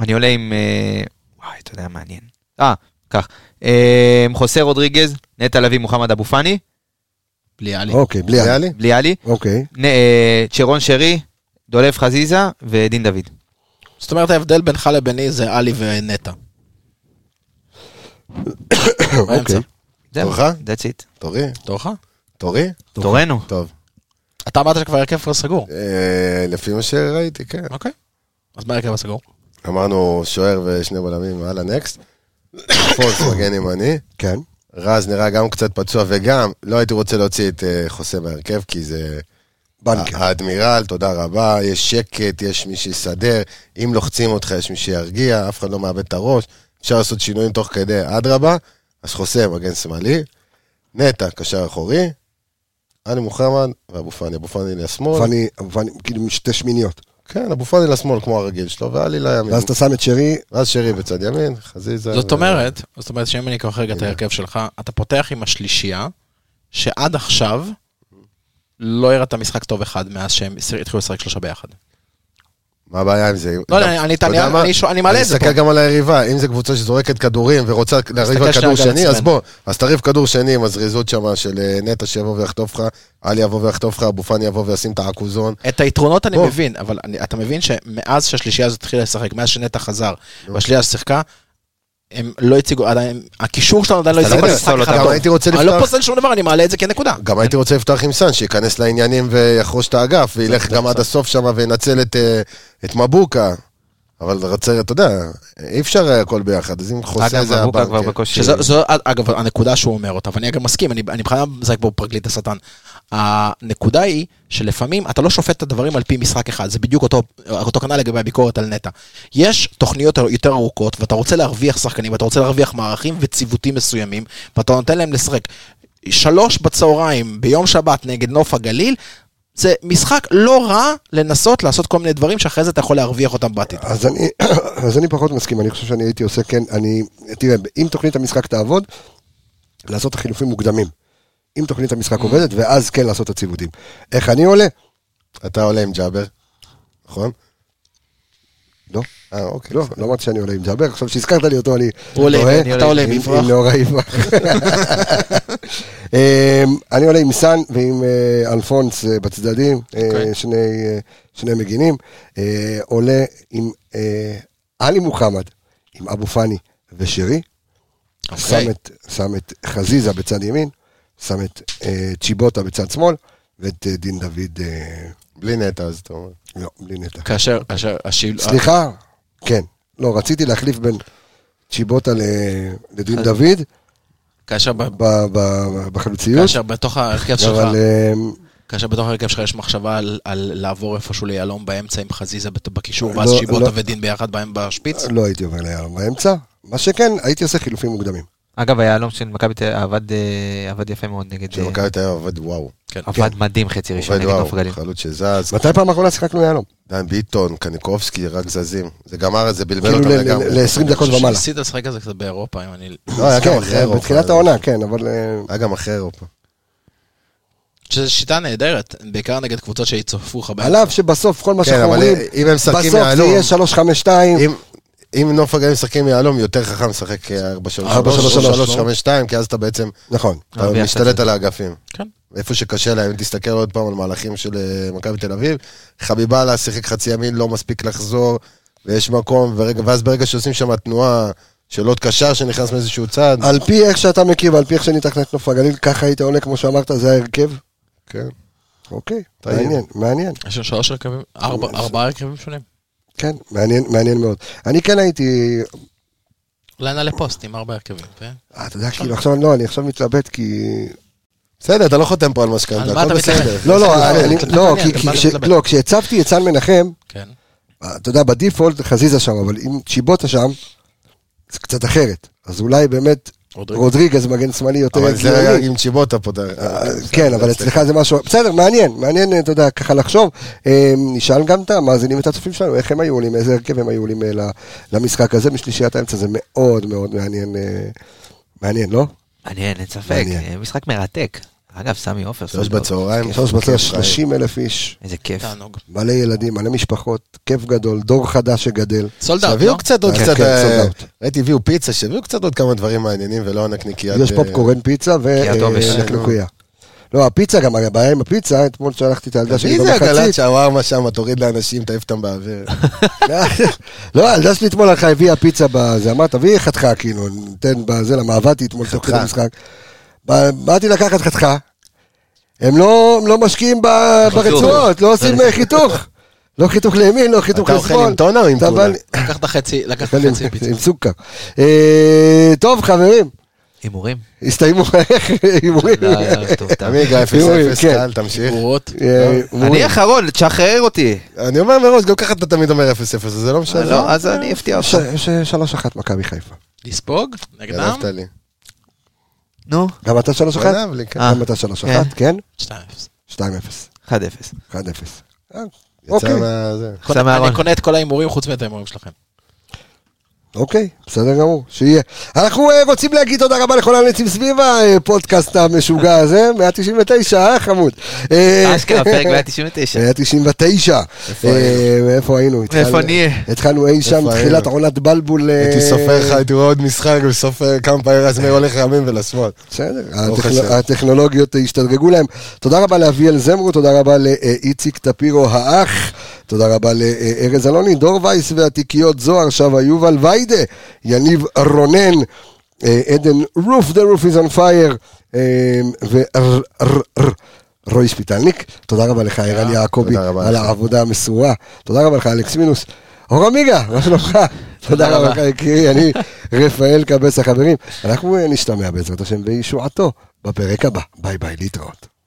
S5: אני עולה עם, אה, וואי, אתה יודע, מעניין. אה, כך, אה, חוסה רודריגז, נטע לביא, מוחמד אבו פאני,
S4: בלי עלי.
S1: אוקיי, בלי עלי.
S3: לי?
S5: בלי עלי,
S1: אוקיי.
S5: נ- אה, צ'רון שרי, דולב חזיזה ודין דוד.
S4: זאת אומרת, ההבדל בינך לביני זה עלי ונטע. [COUGHS]
S1: אוקיי.
S3: תורך?
S5: that's it.
S3: תורי?
S4: תורך?
S3: תורי?
S5: תורנו.
S3: טוב.
S4: אתה אמרת שכבר הרכב כבר סגור.
S3: אה, לפי מה שראיתי, כן.
S4: אוקיי. אז מה הרכב הסגור?
S3: אמרנו שוער ושני בלמים, הלאה נקסט. [COUGHS] פולס מגן ימני.
S1: כן.
S3: רז נראה גם קצת פצוע, וגם לא הייתי רוצה להוציא את אה, חוסה מהרכב, כי זה
S1: בנקר.
S3: האדמירל, תודה רבה, יש שקט, יש מי שיסדר, אם לוחצים אותך יש מי שירגיע, אף אחד לא מאבד את הראש, אפשר לעשות שינויים תוך כדי, אדרבה, אז חוסה מגן שמאלי, נטע, קשר אחורי, עלי מוחמד ואבו פאני, אבו פאני לשמאל,
S1: פאני, כאילו שתי שמיניות.
S3: כן, אבו פאני לשמאל כמו הרגיל שלו, ועלי לימין,
S1: ואז אתה שם את שרי,
S3: ואז שרי בצד ימין, חזיזה.
S4: זאת
S3: ו-
S4: אומרת, זאת אומרת שאם אני אקח רגע את ההרכב שלך, אתה פותח עם השלישייה, שעד עכשיו לא הראתה משחק טוב אחד מאז שהם התחילו לשחק שלושה ביחד.
S3: מה הבעיה עם זה?
S4: לא, אני- אני- אני-? אני אני מעלה את זה
S3: אני
S4: פה.
S3: מסתכל גם על היריבה, אם זו קבוצה שזורקת כדורים ורוצה לריב
S4: תסתכל
S3: על כדור שני, אז. בוא, אז תריב כדור שני עם הזריזות שם של אה, נטע שיבוא ויחטוף לך, עלי יבוא ויחטוף לך, אבו פאני יבוא וישים את העכוזון.
S4: את היתרונות אני. מבין, אבל אני, אתה מבין שמאז שהשלישייה הזאת התחילה לשחק, מאז שנטע חזר, והשלישייה שיחקה, הם לא הציגו, עדיין, הקישור שלנו עדיין לא
S5: אתה לא
S4: הציגו
S5: יכול
S4: משחק
S5: לפסול
S4: אחד.
S3: גם הייתי רוצה
S4: אני לא
S3: לפתוח-
S4: פוסל שום דבר, אני מעלה את זה כנקודה.
S3: גם הייתי רוצה לפתוח עם סאן, שייכנס לעניינים ויחרוש את האגף, וילך גם עד הסוף שם וינצל את, אה, את מבוקה. אבל רוצה, אתה יודע, אי אפשר הכל ביחד, אז אם חוסה
S5: אגב,
S3: זה
S5: מבוקה
S3: הבנקר.
S5: כבר בקושי...
S4: שזו, זו, אגב, הנקודה שהוא אומר אותה, ואני אגב מסכים, אני, בכלל מזרק פה פרקליט השטן. הנקודה היא שלפעמים אתה לא שופט את הדברים על פי משחק אחד, זה בדיוק אותו, אותו כנ"ל לגבי הביקורת על נטע. יש תוכניות יותר ארוכות, ואתה רוצה להרוויח שחקנים, ואתה רוצה להרוויח מערכים וציוותים מסוימים, ואתה נותן להם לשחק. שלוש בצהריים ביום שבת נגד נוף הגליל, זה משחק לא רע לנסות לעשות כל מיני דברים שאחרי זה אתה יכול להרוויח אותם בעתיד.
S1: אז [COUGHS] אז אני פחות מסכים, אני חושב שאני הייתי עושה כן, אני, תראה, אם תוכנית המשחק תעבוד, לעשות את החילופים מוקדמים. אם תוכנית המשחק עובדת, ואז כן לעשות את הציוותים. איך אני עולה?
S3: אתה עולה עם ג'אבר, נכון?
S1: לא.
S3: אה, אוקיי.
S1: לא, לא אמרתי שאני עולה עם ג'אבר, עכשיו שהזכרת לי אותו, אני
S4: עולה. אתה עולה עם יפרח.
S1: עם נאורה יפרח. [LAUGHS] אמ, אני עולה עם סאן ועם אה, אלפונס אה, בצדדים, אה,
S4: אוקיי.
S1: שני, מגינים. עולה עם עלי מוחמד, עם אבו פאני ושרי.
S4: אוקיי.
S1: שם את חזיזה בצד ימין, שם את אה, צ'יבוטה בצד שמאל, ואת אה, דין דוד, אה,
S3: בלי נטע, אז אתה אומר.
S1: לא, בלי נטע.
S4: כאשר, כאשר, השיל...
S1: סליחה, כן. לא, רציתי להחליף בין צ'יבוטה ל- לדין דוד
S4: כאשר, ב-
S1: ב- ב- בחלוציות,
S4: כאשר בתוך ההרכב שלך,
S1: אבל אה,
S4: כאשר בתוך ההרכב שלך יש מחשבה על, על לעבור איפשהו ליהלום באמצע עם חזיזה בקישור, ואז
S1: לא,
S4: שיבוטה
S1: לא.
S4: ודין ביחד בהם בשפיץ?
S1: לא הייתי עובר ליהלום באמצע. מה שכן, הייתי עושה חילופים מוקדמים.
S5: אגב, היהלום של מכבי תל אביב עבד, אה, עבד יפה מאוד נגד...
S3: של
S5: אה,
S3: מכבי תל אביב עובד וואו.
S4: כן.
S5: עבד מדהים חצי ראשון נגד נוף הגליל.
S3: חלוץ שזז.
S1: מתי פעם אחרונה שיחקנו יהלום?
S3: דן ביטון, קניקובסקי, רק זזים. זה גמר את זה, בלבל
S1: כאילו
S3: אותם לגמרי.
S1: ל- ל-20 דקות
S4: אני חושב
S1: ומעלה.
S4: לשחק על זה קצת באירופה, אם אני...
S3: לא, היה גם
S1: כן,
S3: אחרי אירופה.
S1: בתחילת העונה, כן, אבל... אה,
S3: היה גם אחרי אירופה.
S4: שזו שיטה נהדרת, בעיקר נגד קבוצות שיצופו לך באמצע.
S1: על אף שבסוף כל מה
S3: כן,
S1: שאנחנו אומרים, בסוף זה יהיה 3-5-2,
S3: אם- נוף הגליל משחקים יהלום, יותר חכם לשחק 4-3-3
S1: 4-3-3,
S3: 3-5-2, כי אז אתה בעצם
S1: נכון.
S3: אתה משתלט. על האגפים.
S4: כן.
S3: איפה שקשה להם, אם תסתכל עוד פעם על מהלכים של אה, מכבי תל אביב, חביבאללה שיחק חצי ימין, לא מספיק לחזור, ויש מקום, ורגע, ואז ברגע שעושים שם תנועה של עוד קשר שנכנס מאיזשהו צד,
S1: על פי איך שאתה מכיר ועל פי איך שניתח את נוף הגליל, ככה היית עולה, כמו שאמרת, זה ההרכב?
S3: כן.
S1: אוקיי. מעניין, מעניין.
S4: יש לנו שלוש הרכבים, ארבע- ארבעה הרכבים שונים.
S1: כן, מעניין, מעניין מאוד. אני כן הייתי,
S4: אולי נעלה פוסט עם ארבע הרכבים. כן?
S1: אה, אתה יודע, כאילו עכשיו, לא, אני עכשיו מתלבט כי...
S3: בסדר, אתה לא חותם פה על משכנתה, הכל? בסדר.
S1: לא, לא, לא? לא, כשהצבתי את סן מנחם,
S4: כן.
S1: אתה יודע, בדיפולט חזיזה שם, אבל עם צ'יבוטה שם, זה קצת אחרת. אז אולי באמת
S4: רודריגז.
S1: מגן שמאלי יותר
S3: אבל זה
S1: הגיוני.
S3: עם צ'יבוטה פה. אתה-
S1: אה, כן, אבל אצלך זה משהו, בסדר, מעניין, מעניין, אתה יודע, ככה לחשוב. אה, נשאל גם את המאזינים ואת הצופים שלנו, איך הם היו עולים, איזה הרכב הם היו עולים אה, למשחק הזה משלישיית האמצע, זה מאוד מאוד מעניין, אה, מעניין, לא?
S5: מעניין, אין ספק. אה, משחק מרתק. אגב, סמי עופר.
S3: שלוש. בצהריים.
S1: שלוש
S3: כיף,
S1: 30 אלף איש,
S5: איזה כיף.
S4: תענוג.
S1: מלא ילדים, מלא משפחות, כיף גדול, דור חדש שגדל.
S4: sold out,
S3: שיביאו
S4: לא?
S3: קצת עוד
S1: כן,
S3: קצת,
S1: כן,
S3: אה,
S1: sold.
S3: ראיתי הביאו פיצה, שיביאו קצת עוד כמה דברים מעניינים ולא הנקניקיית...
S1: יש
S3: אה,
S1: פופקורן פיצה. ונקניקויה. לא, הפיצה גם, הבעיה עם הפיצה, אתמול שלחתי את הילדה שלי
S3: מי זה עגלת
S1: במחצית.
S3: שווארמה שם, תוריד לאנשים, תעיף אותם באוויר. [LAUGHS]
S1: לא, הילדה שלי אתמול הלכה, הביאה פיצה בזה, אמרת, תביאי חתיכה, כאילו, ניתן בזה, למה עבדתי אתמול תוך כדי
S3: חתיכה.
S1: באתי לקחת חתיכה, הם לא הם לא משקיעים ב- ברצועות, לא עושים אה, חיתוך. לא חיתוך לימין, לא חיתוך
S3: אתה אוכל
S1: לשמאל.
S3: עם טונה או עם טונה?
S4: לקחת חצי, לקחת חצי פיצה.
S1: עם סוכר. אה, טוב, חברים,
S5: הימורים?
S1: הסתיימו [LAUGHS] הימורים.
S5: לא, לא.
S3: עמיגה
S1: הימורים,
S3: 0-0,
S1: כן.
S3: קל, תמשיך.
S1: אה.
S5: אני אחרון, תשחרר אותי.
S3: אני אומר מראש, גם ככה אתה תמיד אומר 0-0, אז זה לא משנה.
S5: לא, אז אני אפתיע אותך.
S1: יש שלוש אחת מכבי חיפה.
S4: לספוג? נגדם?
S5: נו,
S1: גם אתה שלוש אחת?
S3: גנב לי, כן.
S5: אה.
S1: גם אתה שלוש
S5: כן.
S1: אחת, כן?
S4: 2-0.
S1: שתיים אפס.
S5: 1-0.
S1: אחד אפס. אה,
S3: יצא
S1: אוקיי,
S3: מה... זה.
S4: קונה-
S5: מהארון.
S4: אני קונה את כל ההימורים חוץ מאת ההימורים שלכם.
S1: אוקיי, בסדר גמור, שיהיה. אנחנו אה, רוצים להגיד תודה רבה לכל הנצים סביב הפודקאסט המשוגע הזה, 199, אה חמוד. אה,
S5: אשכרה, פרק [LAUGHS] 199.
S1: 199.
S3: איפה
S1: אה, איפה היינו?
S5: איפה נהיה?
S1: התחלנו אי שם, תחילת? עונת בלבול.
S3: הייתי סופר לך, הייתי רואה עוד משחק, וסופר כמה פעמים רז מאיר הולך לימין ולשמאל.
S1: בסדר. הטכנולוגיות השתדרגו להם. תודה רבה לאביאל זמרו, תודה רבה לאיציק טפירו האח, תודה רבה לארז אלוני, דור וייס והתיקיות זוהר, שבה יובל ויידה, יניב רונן, אה, עדן רוף, the roof is on fire, אה, ורועי שפיטלניק. תודה רבה לך, ערן יעקבי, על. העבודה המסורה. תודה רבה לך, אלכס מינוס. אור עמיגה, מה שלומך? תודה רבה
S5: רבה.
S1: לך, יקירי, אני רפאל קבס החברים. אנחנו אה, נשתמע בעזרת השם בישועתו בפרק הבא. ביי ביי, להתראות.